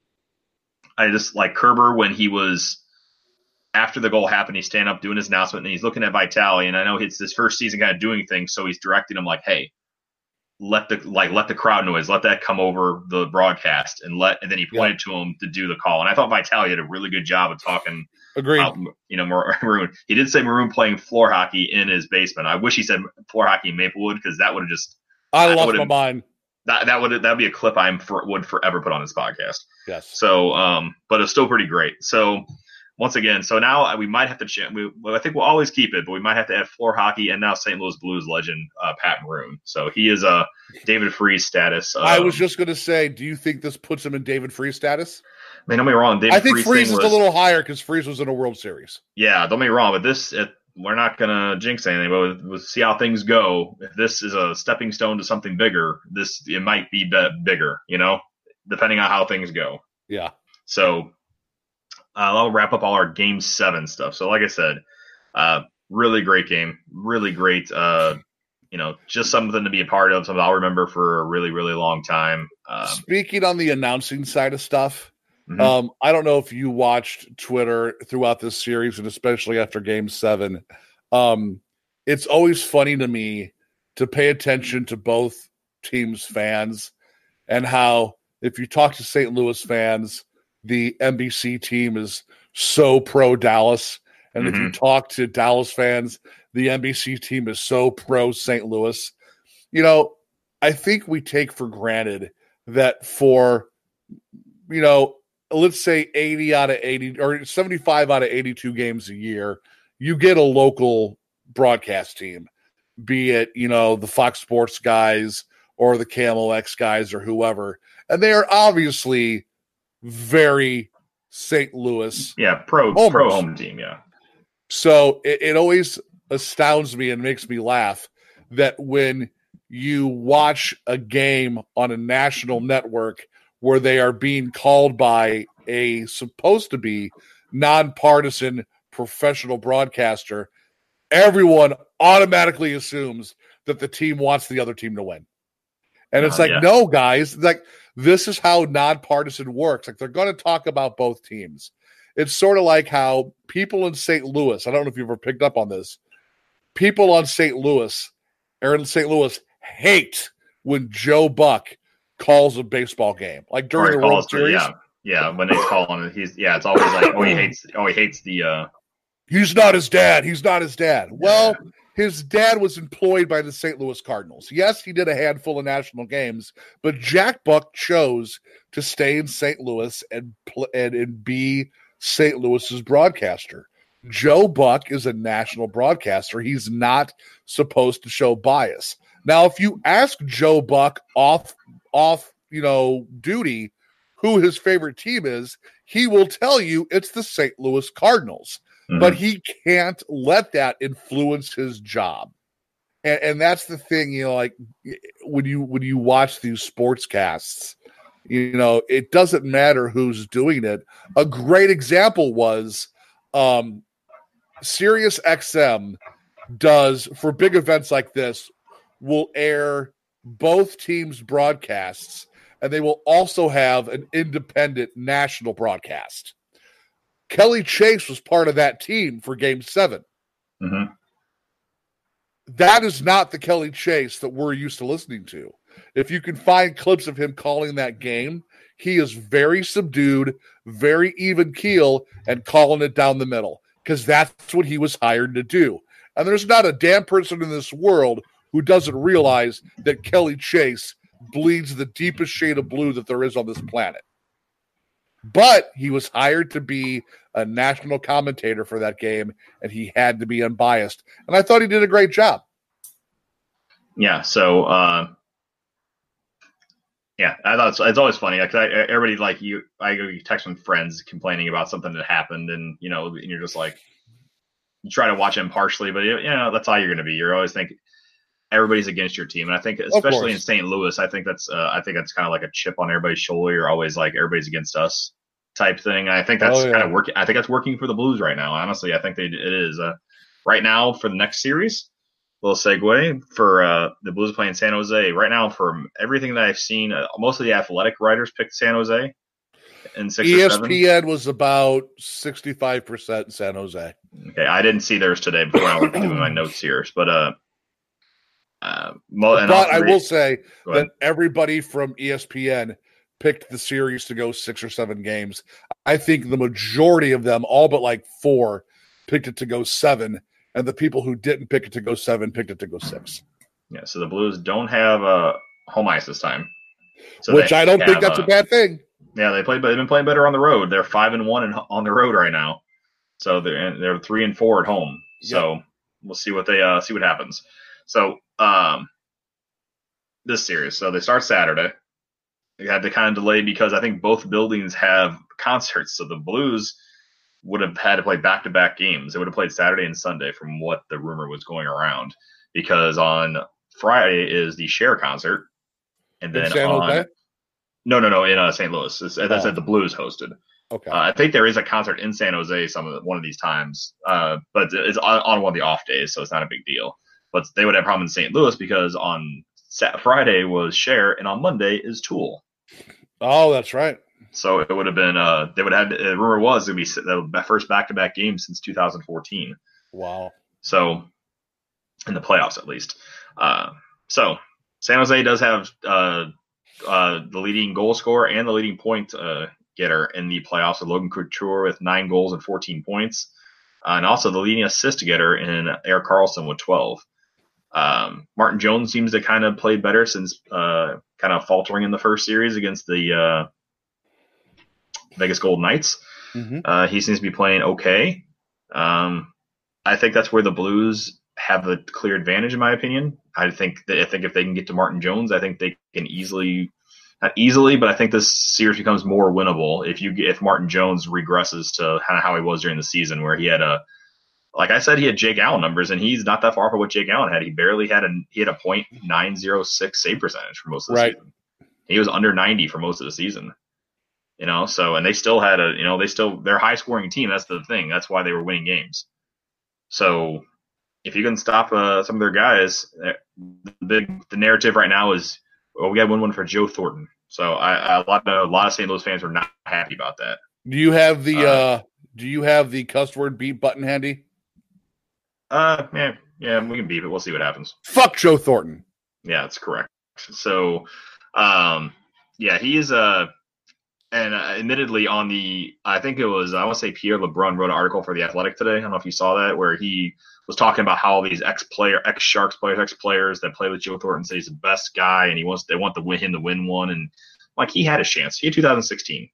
I just like Kerber when he was after the goal happened, he's standing up doing his announcement and he's looking at Vitale. And I know it's his first season kind of doing things, so he's directing him like, "Hey, let the like let the crowd noise, let that come over the broadcast, and let." And then he pointed to him to do the call. And I thought Vitale did a really good job of talking Agreed. about you know Mar- Maroon. He did say Maroon playing floor hockey in his basement. I wish he said floor hockey in Maplewood because that would have just I lost my mind. that that would that'd be a clip I'm for, would forever put on this podcast. Yes. So, um, but it's still pretty great. So, once again, so now we might have to change. We, well, I think we'll always keep it, but we might have to add floor hockey and now St. Louis Blues legend uh, Pat Maroon. So he is a David Freese status. I was um, just going to say, do you think this puts him in David Freese status? man, don't get me wrong. David I think Freese, Freese is was, a little higher because Freese was in a World Series. Yeah, don't me wrong, but this it, we're not gonna jinx anything, but we'll, we'll see how things go. If this is a stepping stone to something bigger, this it might be be- bigger. You know, depending on how things go. Yeah. So uh, I'll wrap up all our game seven stuff. So, like I said, uh, really great game, really great. Uh, you know, just something to be a part of, something I'll remember for a really, really long time. Um, Speaking on the announcing side of stuff, Mhm. um, I don't know if you watched Twitter throughout this series and especially after game seven. Um, it's always funny to me to pay attention to both teams' fans and how, if you talk to St. Louis fans, the NBC team is so pro Dallas. And if you mm-hmm. talk to Dallas fans, the NBC team is so pro St. Louis. You know, I think we take for granted that for you know let's say 80 out of 80 or 75 out of 82 games a year you get a local broadcast team be it you know the fox sports guys or the KMOX guys or whoever and they are obviously very st louis yeah, pro Homers. pro home team. Yeah, so it, it always astounds me and makes me laugh that when you watch a game on a national network where they are being called by a supposed to be nonpartisan professional broadcaster, everyone automatically assumes that the team wants the other team to win. And it's Uh, like, yeah. no, guys, like this is how nonpartisan works. Like they're going to talk about both teams. It's sort of like how people in St. Louis, I don't know if you've ever picked up on this, people on St. Louis in St. Louis hate when Joe Buck calls a baseball game, like during the World Series. Yeah, yeah. When they call on it, he's yeah. It's always like, oh, he hates, oh, he hates the. uh He's not his dad. He's not his dad. Well, his dad was employed by the St. Louis Cardinals. Yes, he did a handful of national games, but Jack Buck chose to stay in St. Louis and and, and be St. Louis's broadcaster. Joe Buck is a national broadcaster. He's not supposed to show bias. Now, if you ask Joe Buck off off, you know, duty who his favorite team is, he will tell you it's the St. Louis Cardinals. Mm-hmm. But he can't let that influence his job. And, and that's the thing, you know, like when you when you watch these sports casts, you know, it doesn't matter who's doing it. A great example was um Sirius XM does for big events like this will air both teams' broadcasts, and they will also have an independent national broadcast. Kelly Chase was part of that team for game 7 mm-hmm. That is not the Kelly Chase that we're used to listening to. If you can find clips of him calling that game, he is very subdued, very even keel, and calling it down the middle because that's what he was hired to do. And there's not a damn person in this world who doesn't realize that Kelly Chase bleeds the deepest shade of blue that there is on this planet. But he was hired to be a national commentator for that game, and he had to be unbiased. And I thought he did a great job. Yeah. So, uh, yeah, I thought it's, it's always funny. Like I, everybody, like you, I go text some friends complaining about something that happened, and you know, and you're just like, you try to watch impartially, but you know, that's how you're going to be. You're always thinking everybody's against your team, and I think especially in St. Louis, I think that's uh, I think that's kind of like a chip on everybody's shoulder. You're always like everybody's against us type thing. I think that's oh, yeah. kind of working. I think that's working for the Blues right now. Honestly, I think they it is. Uh, right now for the next series, little segue for uh, the Blues playing San Jose. Right now, from everything that I've seen, uh, most of the athletic writers picked San Jose. In six ESPN was about sixty-five percent San Jose. Okay, I didn't see theirs today before I went doing my notes here, but uh, uh, but I will say that everybody from ESPN picked the series to go six or seven games. I think the majority of them, all but like four, picked it to go seven, and the people who didn't pick it to go seven picked it to go six. Yeah, so the Blues don't have a home ice this time, so which I don't think that's a, a bad thing. Yeah, they played, but they've been playing better on the road. They're five and one and on the road right now, so they're they're three and four at home. So yep. we'll see what they uh see what happens. So um, this series. So they start Saturday. They had to kind of delay because I think both buildings have concerts. So the Blues would have had to play back to back games. They would have played Saturday and Sunday from what the rumor was going around. Because on Friday is the Cher concert. And then on. No, no, no, in uh, St. Louis. It's, oh. That's at the Blues hosted. Okay. Uh, I think there is a concert in San Jose some of the, one of these times, uh, but it's on, on, one of the off days, so it's not a big deal. But they would have problem in St. Louis because on Friday was Cher, and on Monday is Tool. Oh, that's right. So it would have been uh they would have had the rumor was it would be the first back to back game since 2014. Wow. So in the playoffs at least. Uh, so San Jose does have uh, uh, the leading goal scorer and the leading point uh, getter in the playoffs with Logan Couture with nine goals and 14 points, uh, and also the leading assist getter in Erik Karlsson with 12. Um, Martin Jones seems to kind of play better since uh, kind of faltering in the first series against the uh, Vegas Golden Knights. Mm-hmm. Uh, he seems to be playing okay. Um, I think that's where the Blues have a clear advantage, in my opinion. I think that I think if they can get to Martin Jones, I think they can easily, not easily, but I think this series becomes more winnable if you if Martin Jones regresses to kind of how he was during the season, where he had a like I said, he had Jake Allen numbers, and he's not that far from what Jake Allen had. He barely had a he had a point nine zero six save percentage for most of the right. season. He was under ninety for most of the season. You know, so and they still had a you know they still they're high scoring team. That's the thing. That's why they were winning games. So if you can stop uh, some of their guys, eh, the big the narrative right now is well we got one one for Joe Thornton. So I, I, a lot of a lot of St. Louis fans were not happy about that. Do you have the uh, uh do you have the cuss word beat button handy? Uh, yeah, yeah, we can beep it. We'll see what happens. Fuck Joe Thornton. Yeah, that's correct. So, um, yeah, he's uh and uh, admittedly on the I think it was I want to say Pierre LeBrun wrote an article for the Athletic today. I don't know if you saw that where he was talking about how these ex player ex Sharks players ex players that play with Joe Thornton say he's the best guy and he wants they want to win him to win one and like he had a chance. He had 2016.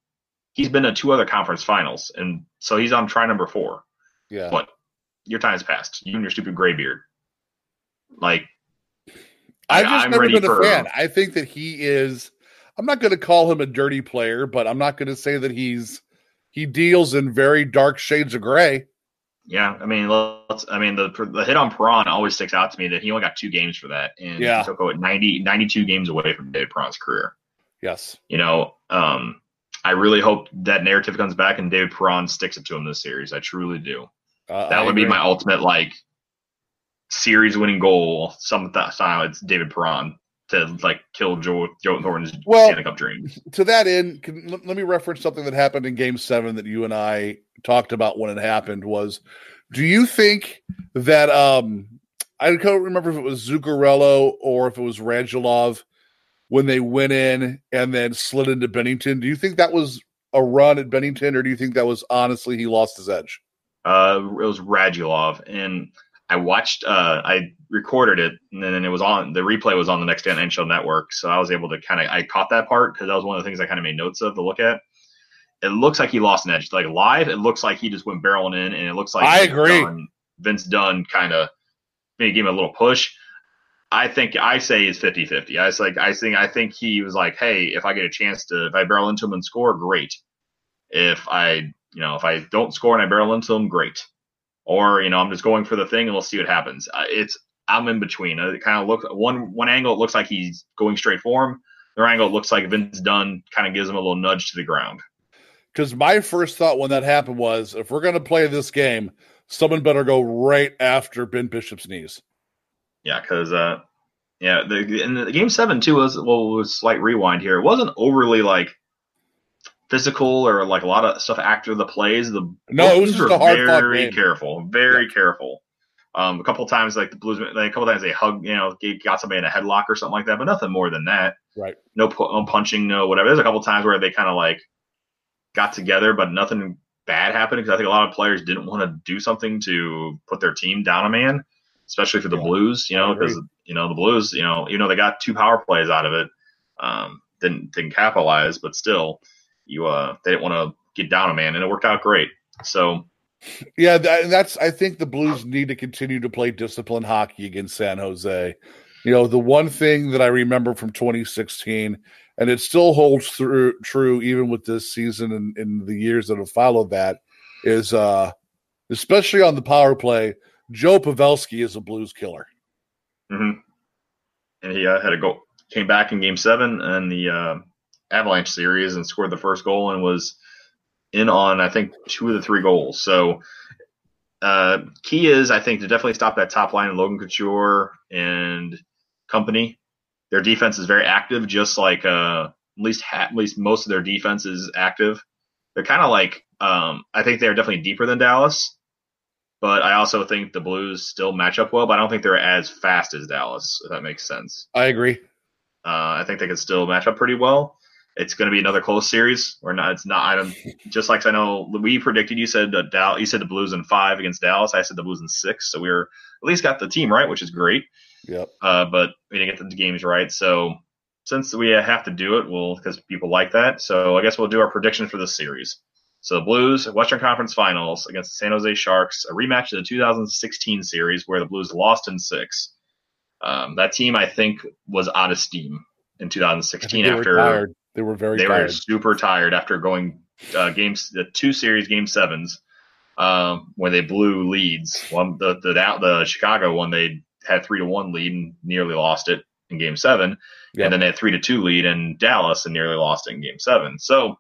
He's been to two other conference finals and so he's on try number four. Yeah. But your time has passed. You and your stupid gray beard. Like I've just I'm never ready been a for- fan. I think that he is. I'm not going to call him a dirty player, but I'm not going to say that he's he deals in very dark shades of gray. Yeah, I mean, let's. I mean, the the hit on Perron always sticks out to me that he only got two games for that, and Yeah. he took away 90, 92 games away from David Perron's career. Yes. You know, um, I really hope that narrative comes back and David Perron sticks it to him this series. I truly do. Uh, That I would be my ultimate like series winning goal. Some that style, it's David Perron to like kill Joe Joe Thornton's Well- Stanley Cup dream. to that end, can, let, let me reference something that happened in Game Seven that you and I talked about when it happened. Was do you think that um I don't remember if it was Zuccarello or if it was Radulov when they went in and then slid into Binnington? Do you think that was a run at Binnington, or do you think that was honestly he lost his edge? Uh, it was Radulov, and I watched. Uh, I recorded it, and then it was on. The replay was on the next day on NHL Network, so I was able to kind of. I caught that part because that was one of the things I kind of made notes of to look at. It looks like he lost an edge. Like live, it looks like he just went barreling in, and it looks like I Vince agree. Dunn- Vince Dunn kind of maybe gave him a little push. I think I say it's 50-50. I was like I think I think he was like, hey, if I get a chance to if I barrel into him and score, great. If I you know if I don't score and I barrel into him, great. Or you know I'm just going for the thing and we'll see what happens. Uh, It's I'm in between. Uh, It kind of look one one angle it looks like he's going straight for him. The angle it looks like Vince Dunn kind of gives him a little nudge to the ground. Because my first thought when that happened was, if we're going to play this game, someone better go right after Ben Bishop's knees. Yeah, because uh, yeah, the and the game seven too was well was slight rewind here. It wasn't overly like physical or like a lot of stuff after the plays. The No, Blues were very game. careful, very careful. Um, a couple times like the Blues, like a couple times they hug, you know, got somebody in a headlock or something like that, but nothing more than that. Right. No, no punching, no whatever. There's a couple times where they kind of like got together, but nothing bad happened because I think a lot of players didn't want to do something to put their team down a man, especially for the Yeah, Blues. You know, because you know the Blues, you know, even though they got two power plays out of it, um, didn't didn't capitalize, but still, you uh, they didn't want to get down a man, and it worked out great. So Yeah, that, that's. I think the Blues need to continue to play disciplined hockey against San Jose. You know, the one thing that I remember from 2016, and it still holds through true even with this season and, and the years that have followed that, is uh especially on the power play, Joe Pavelski is a Blues killer. hmm And he uh, had a goal. Came back in Game Seven and the uh, Avalanche series and scored the first goal and was in on I think two of the three goals. So uh, key is I think to definitely stop that top line Logan Couture and company. Their defense is very active, just like uh, at least ha- at least most of their defense is active. They're kind of like um, I think they're definitely deeper than Dallas, but I also think the Blues still match up well. But I don't think they're as fast as Dallas. If that makes sense. I agree. Uh, I think they can still match up pretty well. It's going to be another close series. Or not. It's not. I don't. Just like I know we predicted. You said uh, Dal- You said the Blues in five against Dallas. I said the Blues in six. So we were at least got the team right, which is great. Yep. Uh, but we didn't get the games right. So since we have to do it, we'll because people like that. So I guess we'll do our prediction for this series. So the Blues Western Conference Finals against the San Jose Sharks, a rematch of the 2016 series where the Blues lost in six. Um, that team, I think, was out of steam in 2016 after. They were very they were super tired after going uh, games the two series game sevens um, where they blew leads. One the the the Chicago one they had three to one lead and nearly lost it in game seven, Yep. and then they had three to two lead in Dallas and nearly lost it in game seven. So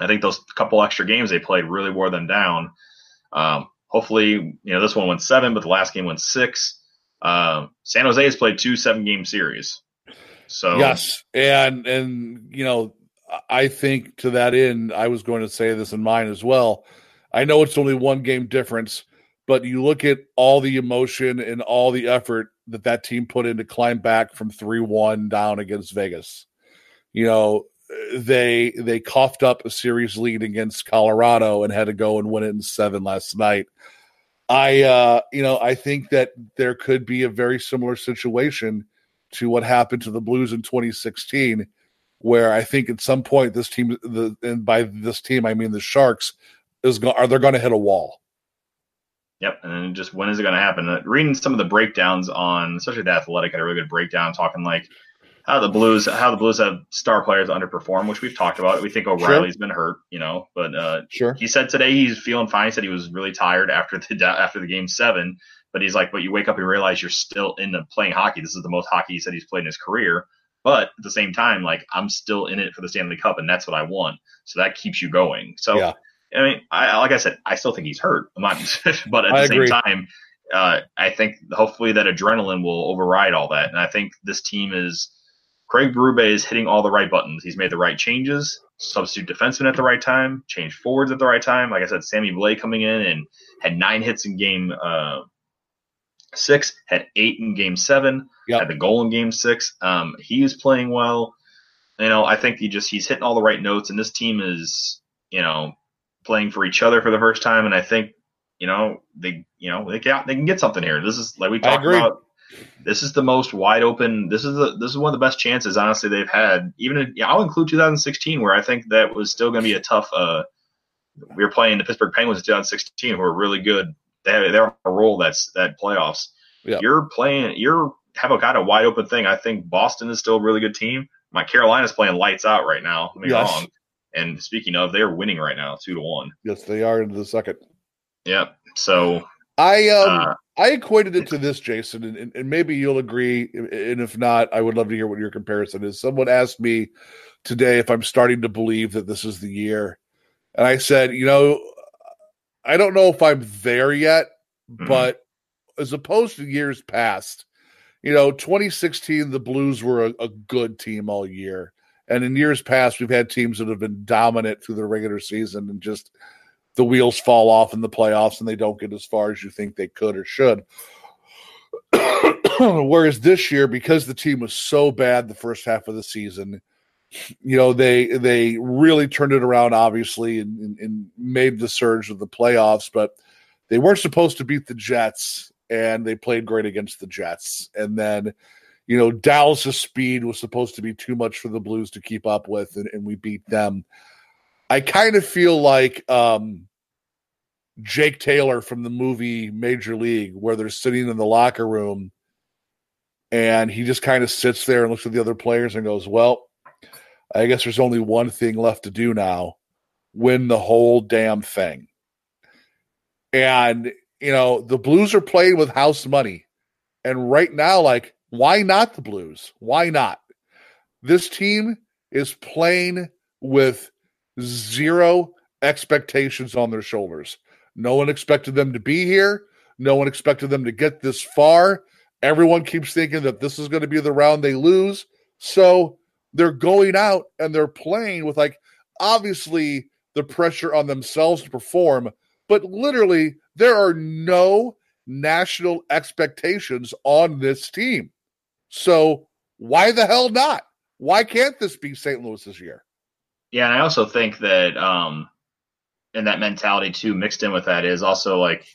I think those couple extra games they played really wore them down. Um, hopefully, you know this one went seven, but the last game went six. Um, San Jose has played two seven game series. So Yes, and and you know, I think to that end, I was going to say this in mine as well. I know it's only one game difference, but you look at all the emotion and all the effort that that team put in to climb back from three one down against Vegas. you know, they they coughed up a series lead against Colorado and had to go and win it in seven last night. I uh, you know, I think that there could be a very similar situation to what happened to the Blues in 2016 where I think at some point this team the and by this team I mean the Sharks is going are they going to hit a wall. Yep, and then just when is it going to happen? Uh, reading some of the breakdowns on, especially the Athletic, had a really good breakdown talking like how the Blues how the Blues have star players underperform, which we've talked about. We think O'Reilly's sure. been hurt, you know, but uh, sure. He said today he's feeling fine. He said he was really tired after the after the game seven, but he's like, but you wake up and realize you're still in the playing hockey. This is the most hockey he said he's played in his career. But at the same time, like I'm still in it for the Stanley Cup, and that's what I want. So that keeps you going. So yeah. I mean, I, like I said, I still think he's hurt. Not, but at the same time, uh, I think hopefully that adrenaline will override all that. And I think this team is Craig Berube is hitting all the right buttons. He's made the right changes, substitute defenseman at the right time, change forwards at the right time. Like I said, Sammy Blais coming in and had nine hits in game uh, six, had eight in game seven, yep. had the goal in game six. Um, he is playing well. You know, I think he just he's hitting all the right notes, and this team is, you know, playing for each other for the first time, and I think you know they you know they got they can get something here. This is like we talked about. This is the most wide open. This is the this is one of the best chances honestly they've had. Even in, yeah, I'll include 2016 where I think that was still going to be a tough. Uh, we were playing the Pittsburgh Penguins in 2016 who were really good. They have, they're on a roll that's that playoffs. Yeah. You're playing. You're have a kind of wide open thing. I think Boston is still a really good team. My Carolina's playing lights out right now. Let me yes. wrong. And speaking of, they're winning right now, two to one. Yes, they are into the second. Yep. So I um uh, I equated it to this, Jason, and, and maybe you'll agree. And if not, I would love to hear what your comparison is. Someone asked me today if I'm starting to believe that this is the year, and I said, you know, I don't know if I'm there yet, mm-hmm. but as opposed to years past, you know, 2016 the Blues were a, a good team all year. And in years past, we've had teams that have been dominant through the regular season and just the wheels fall off in the playoffs and they don't get as far as you think they could or should. Whereas this year, because the team was so bad the first half of the season, you know they they really turned it around, obviously, and, and, made the surge of the playoffs. But they weren't supposed to beat the Jets, and they played great against the Jets. And then you know, Dallas' speed was supposed to be too much for the Blues to keep up with, and, and we beat them. I kind of feel like um, Jake Taylor from the movie Major League, where they're sitting in the locker room and he just kind of sits there and looks at the other players and goes, Well, I guess there's only one thing left to do now win the whole damn thing. And, you know, the Blues are playing with house money. And right now, like, why not the Blues? Why not? This team is playing with zero expectations on their shoulders. No one expected them to be here. No one expected them to get this far. Everyone keeps thinking that this is going to be the round they lose. So they're going out and they're playing with, like, obviously the pressure on themselves to perform, but literally there are no national expectations on this team. So why the hell not? Why can't this be St. Louis this year? Yeah, and I also think that um and that mentality too mixed in with that is also like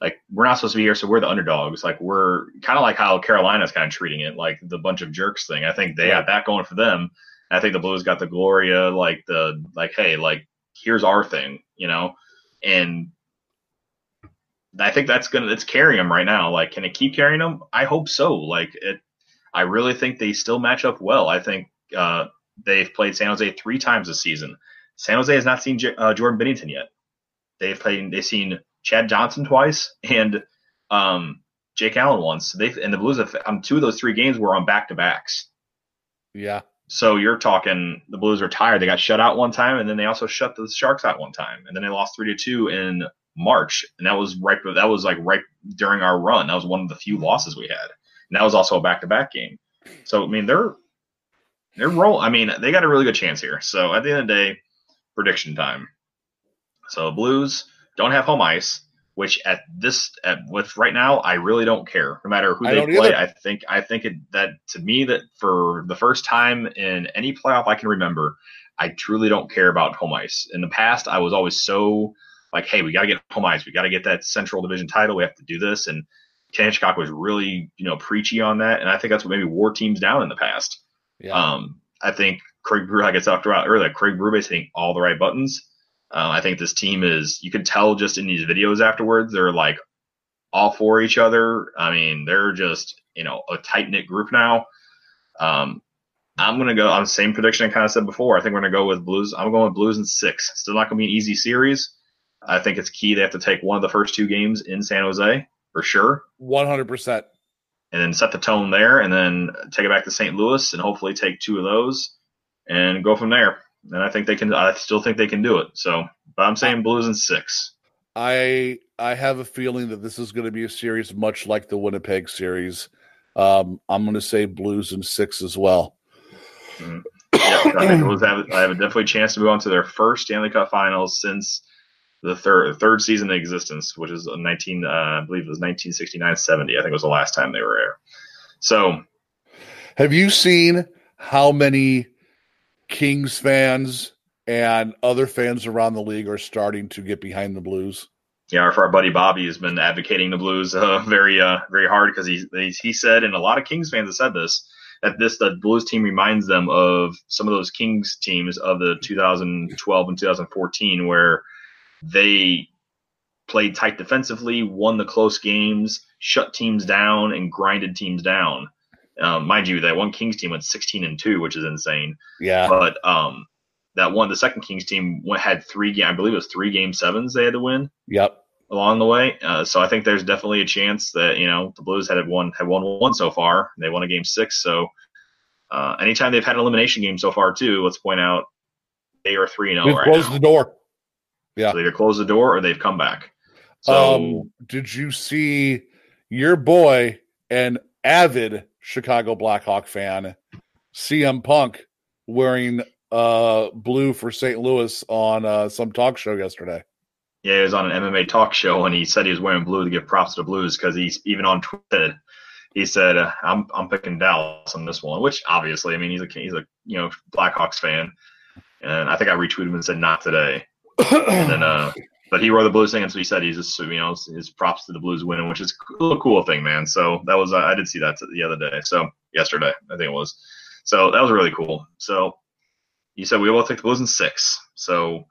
like we're not supposed to be here, so we're the underdogs. Like we're kind of like how Carolina's kind of treating it, like the bunch of jerks thing. I think they yeah. have that going for them. I think the Blues got the Gloria, like the like, hey, like here's our thing, you know, and I think that's gonna it's carrying them right now. Like, can it keep carrying them? I hope so. Like it, I really think they still match up well. I think uh, they've played San Jose three times this season. San Jose has not seen J- uh, Jordan Binnington yet. They've played. They've seen Chad Johnson twice and um, Jake Allen once. They and the Blues have um, two of those three games were on back to backs. Yeah. So you're talking the Blues are tired. They got shut out one time, and then they also shut the Sharks out one time, and then they lost three to two in March, and that was right. That was like right during our run. That was one of the few losses we had. And that was also a back to back game. So I mean they're they're roll. I mean they got a really good chance here. So at the end of the day, prediction time. So Blues don't have home ice. which at this at with right now I really don't care. No matter who I they play, either. I think I think it, that to me that for the first time in any playoff I can remember, I truly don't care about home ice. In the past, I was always so like, hey, we got to get home ice. We got to get that Central Division title. We have to do this. And Ken Hitchcock was really, you know, preachy on that. And I think that's what maybe wore teams down in the past. Yeah. Um, I think Craig like I talked about earlier, Craig Berube's hitting all the right buttons. Uh, I think this team is, you can tell just in these videos afterwards, they're like all for each other. I mean, they're just, you know, a tight knit group now. Um, I'm going to go on the same prediction I kind of said before. I think we're going to go with Blues. I'm going with Blues in six. Still not going to be an easy series. I think it's key they have to take one of the first two games in San Jose for sure, One hundred percent. and then set the tone there, and then take it back to St. Louis and hopefully take two of those and go from there. And I think they can. I still think they can do it. So, but I'm saying Blues in six. I I have a feeling that this is going to be a series much like the Winnipeg series. Um, I'm going to say Blues in six as well. Yeah, I think Blues have, I have a definitely chance to move on to their first Stanley Cup Finals since the third third season in existence, which is 19, uh, I believe it was 1969-70. I think it was the last time they were there. So Have you seen how many Kings fans and other fans around the league are starting to get behind the Blues? yeah, our, our buddy Bobby has been advocating the Blues uh, very uh, very hard because he, he he said, and a lot of Kings fans have said this that this the Blues team reminds them of some of those Kings teams of the 2012 and 2014 where they played tight defensively, won the close games, shut teams down, and grinded teams down. Um, mind you, that one Kings team went 16 and two, which is insane. Yeah. But um, that one, the second Kings team went, had three game, I believe it was three game sevens they had to win Yep. along the way. Uh, so I think there's definitely a chance that you know the Blues had won had won one so far. They won a game six. So uh, anytime they've had an elimination game so far too, let's point out they are three and zero right closed now. the door. Yeah. So they either close the door or they've come back. So um, did you see your boy and avid Chicago Blackhawk fan, CM Punk, wearing uh blue for St. Louis on uh, some talk show yesterday? yeah, he was on an MMA talk show and he said he was wearing blue to give props to the Blues because he's even on Twitter. He said, uh, "I'm I'm picking Dallas on this one," which obviously, I mean, he's a he's a you know Blackhawks fan, and I think I retweeted him and said, "Not today." and then uh but he wore the blues thing and so he said he's just you know his props to the blues winning which is a cool, cool thing man so that was uh, i did see that the other day so yesterday i think it was so that was really cool so you said we will take the blues in six so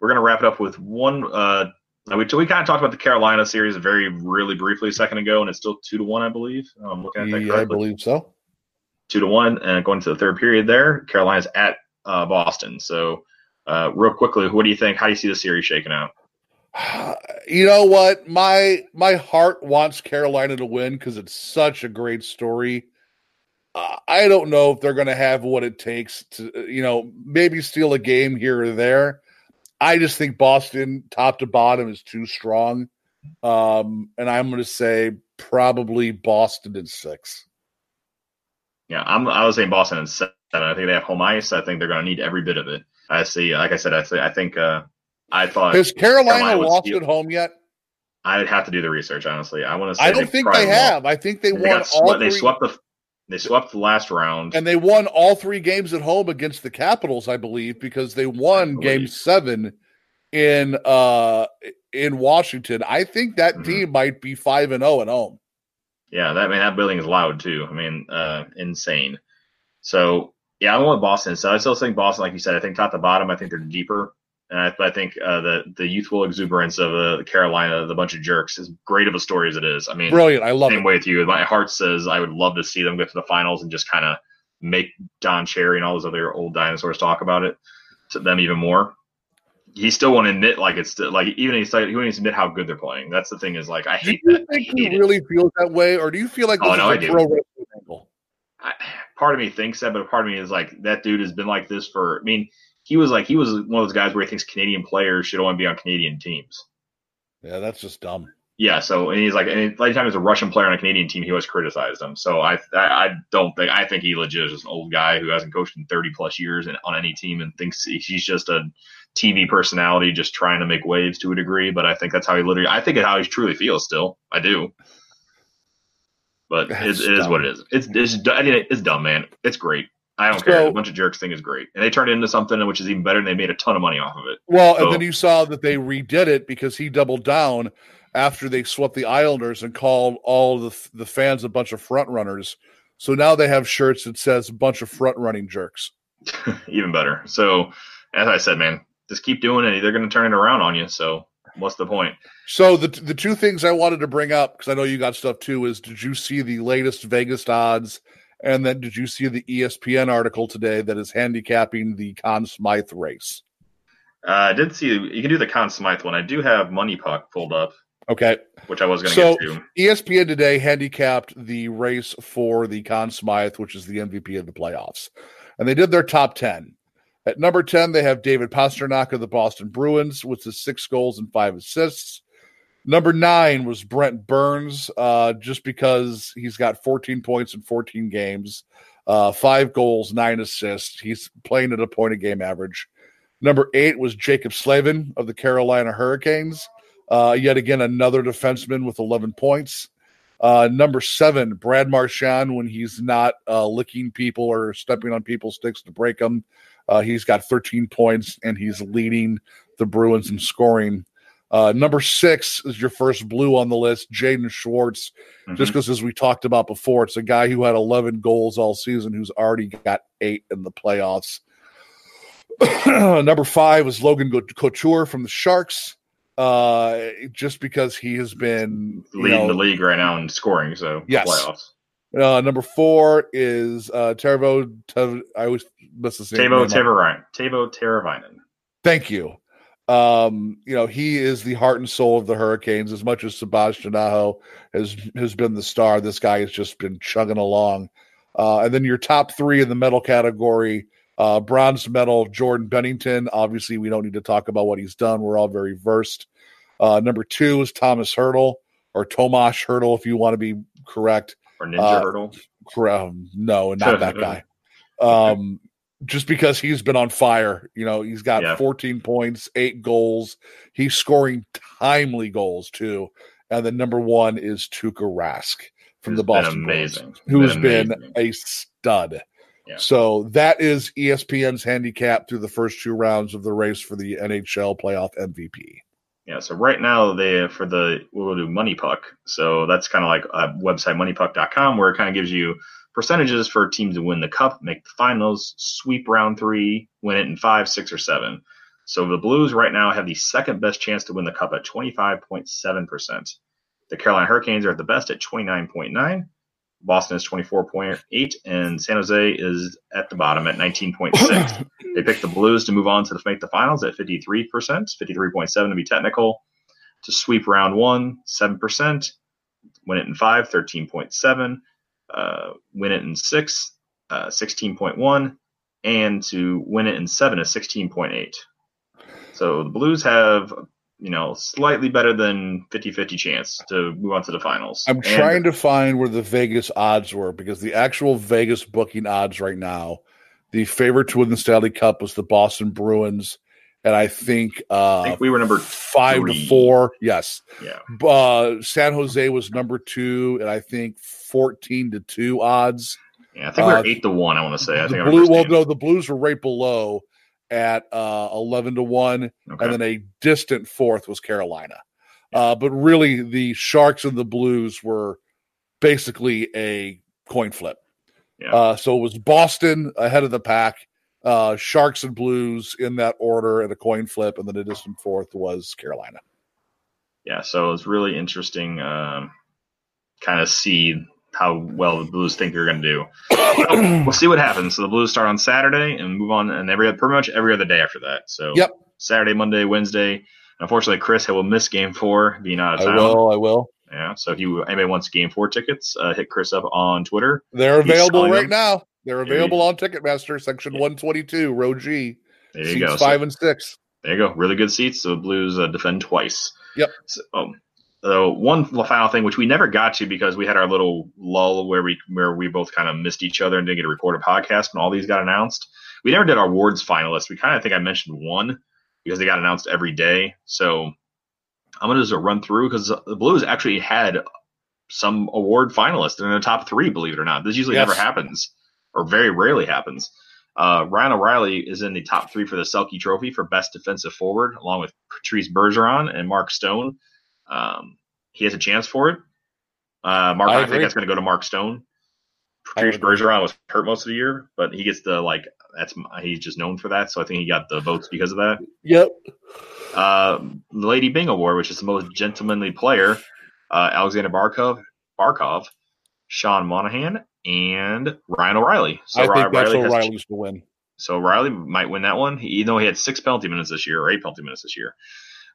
we're going to wrap it up with one uh we, we kind of talked about the carolina series very really briefly a second ago and it's still two to one i believe i'm looking at that Yeah, I believe so. two to one, and going to the third period there. Carolina's at uh, Boston. So, uh, real quickly, what do you think? How do you see the series shaking out? You know what? My my heart wants Carolina to win because it's such a great story. Uh, I don't know if they're going to have what it takes to, you know, maybe steal a game here or there. I just think Boston, top to bottom, is too strong, um, and I'm going to say probably Boston in six. Yeah, I'm. I was saying Boston in seven. I think they have home ice. I think they're going to need every bit of it. I see. Like I said, I see, I think. Uh, I thought Has Carolina, Carolina would lost at home yet? I'd have to do the research. Honestly, I want to I don't think they won't. have. I think they, They, won got all they three, swept the. They swept the last round. and they won all three games at home against the Capitals, I believe, because they won Game. Seven in uh in Washington. I think that Mhm. team might be five and zero at home. Yeah, that I mean that building is loud too. I mean, uh, insane. So yeah, I'm going with Boston. So I still think Boston, like you said, I think top to bottom, I think they're deeper. And I, I think uh, the the youthful exuberance of uh, Carolina, the bunch of jerks, as great of a story as it is. I mean, Brilliant. I love same it. way with you. My heart says I would love to see them get to the finals and just kind of make Don Cherry and all those other old dinosaurs talk about it to them even more. He still won't admit like it's like even he's like he won't even admit how good they're playing. That's the thing is like I Do hate you that. Think he it. really feels that way, or do you feel like this Oh, is no, a I do. pro? I, part of me thinks that, but part of me is like that dude has been like this for. I mean, he was like he was one of those guys where he thinks Canadian players should only be on Canadian teams. Yeah, that's just dumb. Yeah, so and he's like, and anytime there's a Russian player on a Canadian team, he always criticized him. So I, I, I don't think I think he legit is just an old guy who hasn't coached in 30 plus years and on any team and thinks he's just a TV personality, just trying to make waves to a degree. But I think that's how he literally. I think it's how he truly feels. Still, I do. But it is what it is. It's it's I mean, it's dumb, man. It's great. I don't care. So- A bunch of jerks thing is great, and they turned it into something which is even better, and they made a ton of money off of it. Well, So- and then you saw that they redid it because he doubled down after they swept the Islanders and called all the the fans a bunch of front runners. So now they have shirts that says "bunch of front running jerks." even better. So, as I said, man, just keep doing it. They're going to turn it around on you. So, what's the point? So the the two things I wanted to bring up because I know you got stuff too is did you see the latest Vegas odds, and then did you see the ESPN article today that is handicapping the Conn Smythe race? Uh, I did see you can do the Conn Smythe one. I do have Money Puck pulled up, Okay, which I was going to So- get to. ESPN today handicapped the race for the Conn Smythe, which is the MVP of the playoffs. And they did their top 10. At number 10, they have David Pastrnak of the Boston Bruins with his six goals and five assists. Number nine was Brent Burns, uh, just because he's got 14 points in 14 games, uh, five goals, nine assists. He's playing at a point a game average. Number eight was Jaccob Slavin of the Carolina Hurricanes. Uh, yet again, another defenseman with 11 points. Uh, number seven, Brad Marchand, when he's not uh, licking people or stepping on people's sticks to break them, uh, he's got 13 points and he's leading the Bruins in scoring. Uh, number six is your first blue on the list, Jaden Schwartz. Mhm. Just because, as we talked about before, it's a guy who had 11 goals all season who's already got eight in the playoffs. number five is Logan Couture from the Sharks. Uh, just because he has been leading know, the league right now in scoring. So Yes. playoffs. uh, number four is uh, Tervo. Tev, I always miss the name. Tavo. Teravainen. Tavo Teravainen. Thank you. Um, you know, he is the heart and soul of the Hurricanes. As much as Sebastian Aho has has been the star, this guy has just been chugging along. Uh, and then your top three in the medal category: uh, bronze medal, Jordan Binnington. Obviously, we don't need to talk about what he's done. We're all very versed. Uh, number two is Thomas Hertl or Tomash Hertl, if you want to be correct. Or Ninja Uh, Hurdle. Um, no, not that guy. Um, just because he's been on fire, you know, he's got Yeah. 14 points, eight goals. He's scoring timely goals too. And the number one is Tuukka Rask from the been Boston amazing. who's been, amazing. a stud. Yeah. So that is ESPN's handicap through the first two rounds of the race for the NHL playoff MVP. Yeah, so right now they for the we'll do Money Puck. So that's kind of like a website moneypuck.com where it kind of gives you percentages for teams to win the cup, make the finals, sweep round three, win it in five, six, or seven. So the Blues right now have the second best chance to win the cup at 25.7%. The Carolina Hurricanes are at the best at 29.9. Boston is 24.8 and San Jose is at the bottom at 19.6. They picked the Blues to move on to the, make the finals at 53%, 53.7 to be technical. To sweep round one, 7%. Win it in five, 13.7. Uh, win it in six, uh, 16.1. And to win it in seven is 16.8. So the Blues have, you know, slightly better than 50 50 chance to move on to the finals. I'm And- trying to find where the Vegas odds were because the actual Vegas booking odds right now, the favorite to win the Stanley Cup was the Boston Bruins, and I think, uh, I think we were number five three. to four. Yes, Yeah. uh, San Jose was number two, and I think fourteen to two odds. Yeah, I think we Uh, eight to one. I want to say. I the think blue, remember well, no, the Blues were right below at uh, eleven to one, Okay. and then a distant fourth was Carolina. Uh, but really, the Sharks and the Blues were basically a coin flip. Yeah. Uh, so it was Boston ahead of the pack, uh, Sharks and Blues in that order at a coin flip, and then a distant fourth was Carolina. yeah, so it's really interesting. Um, kind of see how well the Blues think they're going to do. So, we'll see what happens. So the Blues start on Saturday and move on, and every pretty much every other day after that. So Yep. Saturday, Monday, Wednesday. Unfortunately, Chris will miss Game Four, being out of town. I will. I will. Yeah. So if you anybody wants Game Four tickets, uh, hit Chris up on Twitter. They're He's available right them. now. They're available on Ticketmaster, section Yeah. 122, row G. There you seats go. So- five and six. There you go. Really good seats. So the Blues uh, defend twice. Yep. So, um, so one final thing, which we never got to because we had our little lull where we where we both kind of missed each other and didn't get to record a podcast when all these got announced. We never did our awards finalists. We kind of think I mentioned one. because they got announced every day. So I'm gonna just run through because the Blues actually had some award finalists in the top three. Believe it or not, this usually Yes. never happens, or very rarely happens. Uh, Ryan O'Reilly is in the top three for the Selke Trophy for best defensive forward, along with Patrice Bergeron and Mark Stone. Um, he has a chance for it. Uh, Mark, I I, think that's going to go to Mark Stone. Patrice. Bergeron was hurt most of the year, but he gets the like that's he's just known for that. So I think he got the votes because of that. Yep. Uh, the Lady Byng Award, which is the most gentlemanly player, uh, Alexander Barkov, Barkov, Sean Monahan, and Ryan O'Reilly. So I think Ryan that's O'Reilly has- O'Reilly's to win. so Riley might win that one, even though he had six penalty minutes this year or eight penalty minutes this year.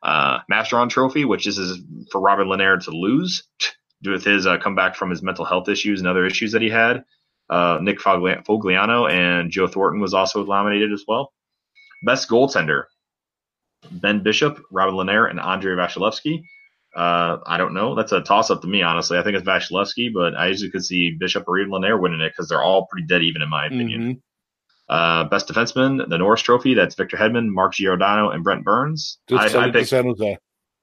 Uh, Masterton Trophy, which is is for Robin Lehner to lose with his uh, comeback from his mental health issues and other issues that he had. Uh, Nick Foligno and Joe Thornton was also nominated as well. Best goaltender: Ben Bishop, Robin Lehner, and Andre Vasilevskiy. Uh, I don't know. That's a toss up to me, honestly. I think it's Vasilevskiy, but I usually could see Bishop or even Lehner winning it because they're all pretty dead even, in my opinion. Mhm. Uh, best defenseman, the Norris Trophy. That's Victor Hedman, Mark Giordano, and Brent Burns. Just I, I pick, uh, San Jose.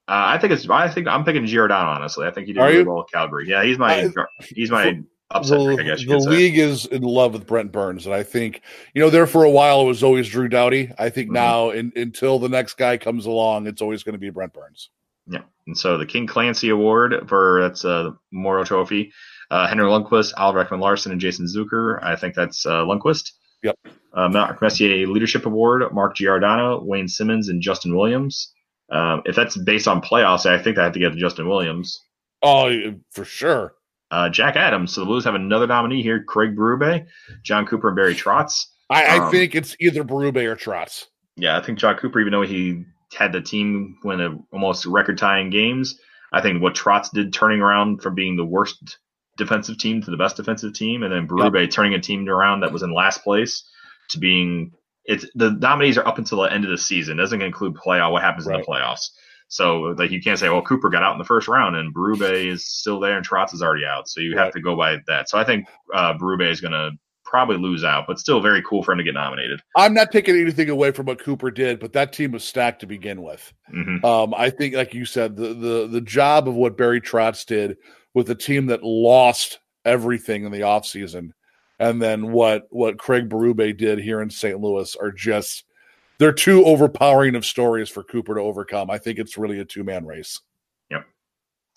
I think it's. I think I'm picking Giordano. Honestly, I think he did Are really you? well with Calgary. Yeah, he's my. I- he's my upset the pick. I guess the could say. league is in love with Brent Burns, and I think you know there for a while it was always Drew Doughty. I think Mhm. now, in, until the next guy comes along, it's always going to be Brent Burns. Yeah, and so the King Clancy Award for that's a Memorial Trophy. Uh, Henrik Lundqvist, Oliver Ekman Larsson, and Jason Zucker. I think that's uh, Lundqvist. Yep. Uh, Mark Messier Leadership Award, Mark Giordano, Wayne Simmonds, and Justin Williams. Um, if that's based on playoffs, I think I have to get to Justin Williams. Oh, for sure. Uh, Jack Adams. So the Blues have another nominee here: Craig Berube, Jon Cooper, and Barry Trotz. I, I Um, think it's either Berube or Trotz. Yeah, I think Jon Cooper, even though he had the team win a, almost record-tying games, I think what Trotz did, turning around from being the worst defensive team to the best defensive team, and then Berube turning a team around that was in last place to being it's the nominees are up until the end of the season. It doesn't include playoff what happens in the playoffs. So like you can't say, well, Cooper got out in the first round and Berube is still there and Trotz is already out. So you have to go by that. So I think uh, Berube is going to probably lose out, but still very cool for him to get nominated. I'm not taking anything away from what Cooper did, but that team was stacked to begin with. hmm Um, I think, like you said, the the the job of what Barry Trotz did with a team that lost everything in the offseason, and then what what Craig Berube did here in St. Louis are just they're too overpowering of stories for Cooper to overcome. I think it's really a two man race.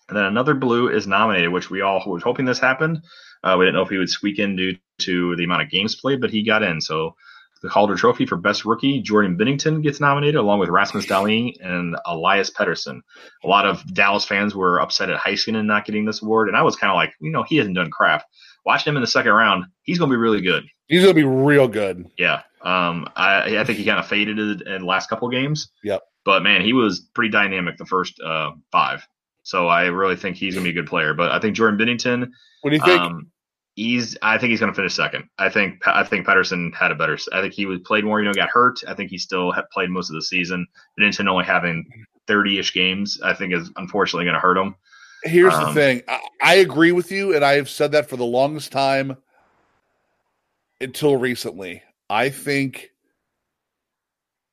And then another blue is nominated, which we all were hoping this happened. Uh, we didn't know if he would squeak in due to the amount of games played, but he got in. So the Calder Trophy for Best Rookie, Jordan Binnington gets nominated, along with Rasmus Dahlin and Elias Pettersson. A lot of Dallas fans were upset at Heiskanen not getting this award, and I was kind of like, you know, he hasn't done crap. Watching him in the second round, he's going to be really good. He's going to be real good. Yeah. Um, I, I think he kind of faded in in the last couple games. Yep. But man, he was pretty dynamic the first uh, five. So I really think he's going to be a good player. But I think Jordan Binnington, What do you think? um, he's. I think he's going to finish second. I think. I think Pettersson had a better. I think he was played more. You know, got hurt. I think he still had played most of the season. Binnington only having thirty-ish games, I think, is unfortunately going to hurt him. Here's the um, thing. I, I agree with you, and I have said that for the longest time until recently. I think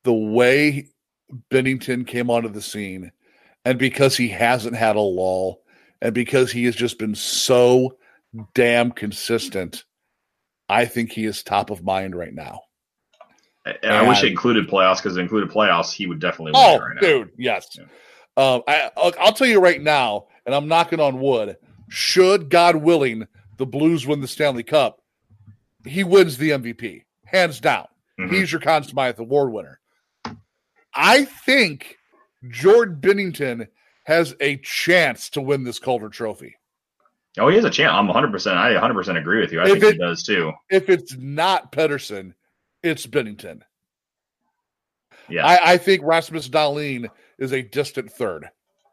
the way Binnington came onto the scene, and because he hasn't had a lull, and because he has just been so damn consistent, I think he is top of mind right now. I, I wish it included playoffs because it included playoffs, he would definitely win Oh, right now. dude, yes. Um, I, I'll, tell you right now, and I'm knocking on wood. Should God willing the Blues win the Stanley Cup, he wins the MVP, hands down. Mhm. He's your Conn Smythe Award winner. I think Jordan Binnington has a chance to win this Calder Trophy. Oh, he has a chance. I'm 100. percent I 100 percent agree with you. I If think he does too. If it's not Pettersson, it's Binnington. Yeah, I, I think Rasmus Dahlin is a distant third.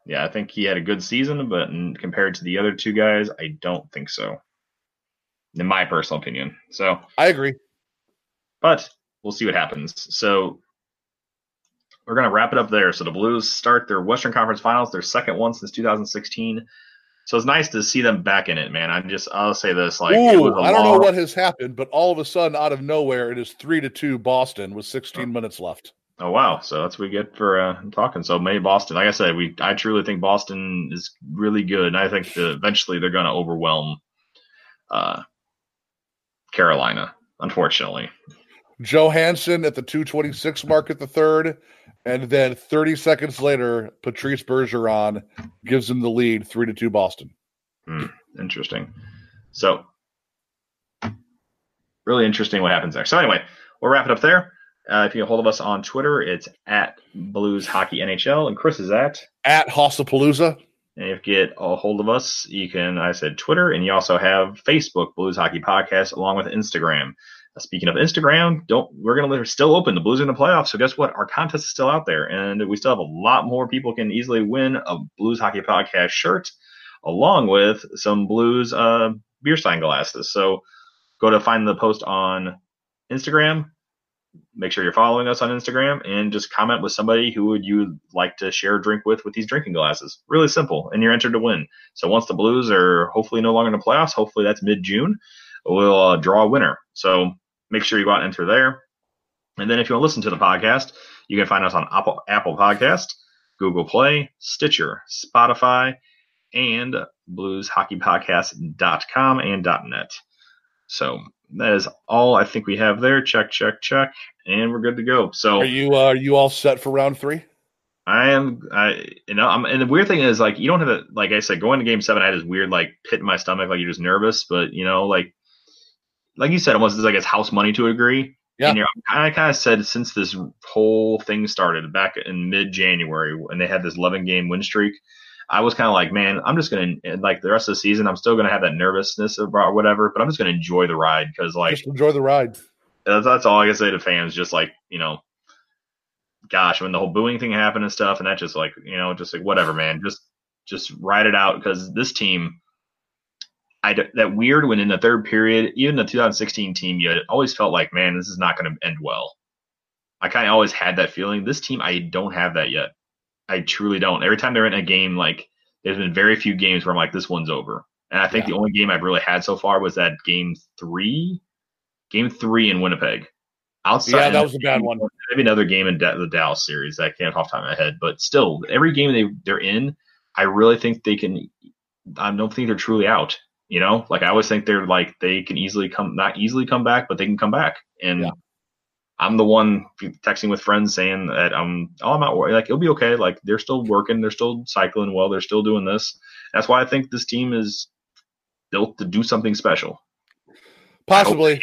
yeah. I think he had a good season, but compared to the other two guys, I don't think so. In my personal opinion. So, I agree. but we'll see what happens. So we're gonna wrap it up there. So the Blues start their Western Conference Finals, their second one since 2016. So it's nice to see them back in it, man. I'm just I'll say this like Ooh, I don't know what has happened, but all of a sudden, out of nowhere, it is three to two Boston with 16 minutes left. Oh wow! So that's what we get for uh, talking. So maybe Boston. Like I said, we I truly think Boston is really good, and I think that eventually they're going to overwhelm uh, Carolina. Unfortunately, Johansson at the 226 mark at the third, and then 30 seconds later, Patrice Bergeron gives him the lead, three to two Boston. Hmm, interesting. So really interesting what happens there. So anyway, we'll wrap it up there. Uh, if you get a hold of us on Twitter, it's at Blues Hockey NHL, and Chris is at At Hossapalooza. And if you get a hold of us, you can, I said Twitter, and you also have Facebook, Blues Hockey Podcast, along with Instagram. Uh, speaking of Instagram, don't we're gonna still open. The Blues are in the playoffs, so guess what? Our contest is still out there, and we still have a lot more people can easily win a Blues Hockey Podcast shirt, along with some Blues uh, beer sign glasses. So go to find the post on Instagram, make sure you're following us on Instagram and just comment with somebody who would you like to share a drink with with these drinking glasses. Really simple, and you're entered to win. So once the Blues are hopefully no longer in the playoffs, hopefully that's mid June, we'll uh, draw a winner. So make sure you go out and enter there. And then if you want to listen to the podcast, you can find us on Apple, Apple Podcast, Google Play, Stitcher, Spotify, and blueshockeypodcast.com and .net. So that is all I think we have there. Check, check, check, and we're good to go. So Are you uh, are you all set for round three? I am, I you know, I'm, and the weird thing is like you don't have a like I said going to game seven. I had this weird like pit in my stomach, like you're just nervous, but you know, like like you said, almost like it's house money to a degree. Yeah. And I kind of said since this whole thing started back in mid January when they had this 11 game win streak, I was kind of like, man, I'm just gonna like the rest of the season. I'm still gonna have that nervousness about whatever, but I'm just gonna enjoy the ride because like Just enjoy the ride. that's, that's all I can say to fans. Just like you know, gosh, when the whole booing thing happened and stuff, and that just like you know, just like whatever, man, just just ride it out because this team. I that weird when in the third period, even the 2016 team, you had always felt like, man, this is not going to end well. I kind of always had that feeling. This team, I don't have that yet. I truly don't. Every time they're in a game, like there's been very few games where I'm like, this one's over. And I think Yeah. the only game I've really had so far was that game three, game three in Winnipeg. Outside, Yeah, that was a bad one. Maybe another game in the Dallas series. I can't off top of my head, but still, every game they they're in, I really think they can. I don't think they're truly out. You know, like I always think they're like they can easily come, not easily come back, but they can come back. And Yeah. I'm the one texting with friends saying that I'm, oh, I'm not worried. Like it'll be okay. Like they're still working, they're still cycling well, they're still doing this. That's why I think this team is built to do something special. Possibly.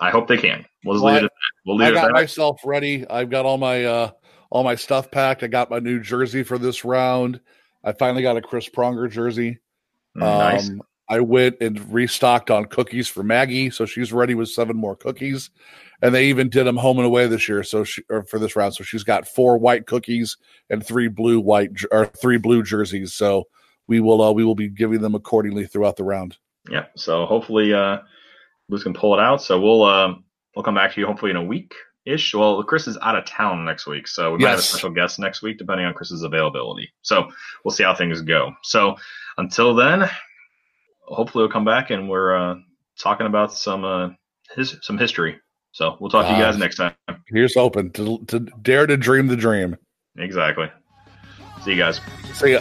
I hope they can. We'll just Well, leave it. At that. We'll leave I it at got that. myself ready. I've got all my uh all my stuff packed. I got my new jersey for this round. I finally got a Chris Pronger jersey. Nice. Um, I went and restocked on cookies for Maggie, so she's ready with seven more cookies. And they even did them home and away this year, so she or for this round. So she's got four white cookies and three blue white or three blue jerseys. So we will uh, we will be giving them accordingly throughout the round. Yeah. So hopefully, uh, Blues can pull it out. So we'll um, we'll come back to you hopefully in a week ish. Well, Chris is out of town next week, so we might have a special guest next week depending on Chris's availability. So we'll see how things go. So until then, hopefully we'll come back and we're uh, talking about some uh, his some history. So we'll talk to you Ah. guys next time. Here's open to to dare to dream the dream. Exactly. See you guys. See ya.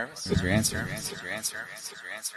Nervous? What's your answer? Your answer? What's your answer?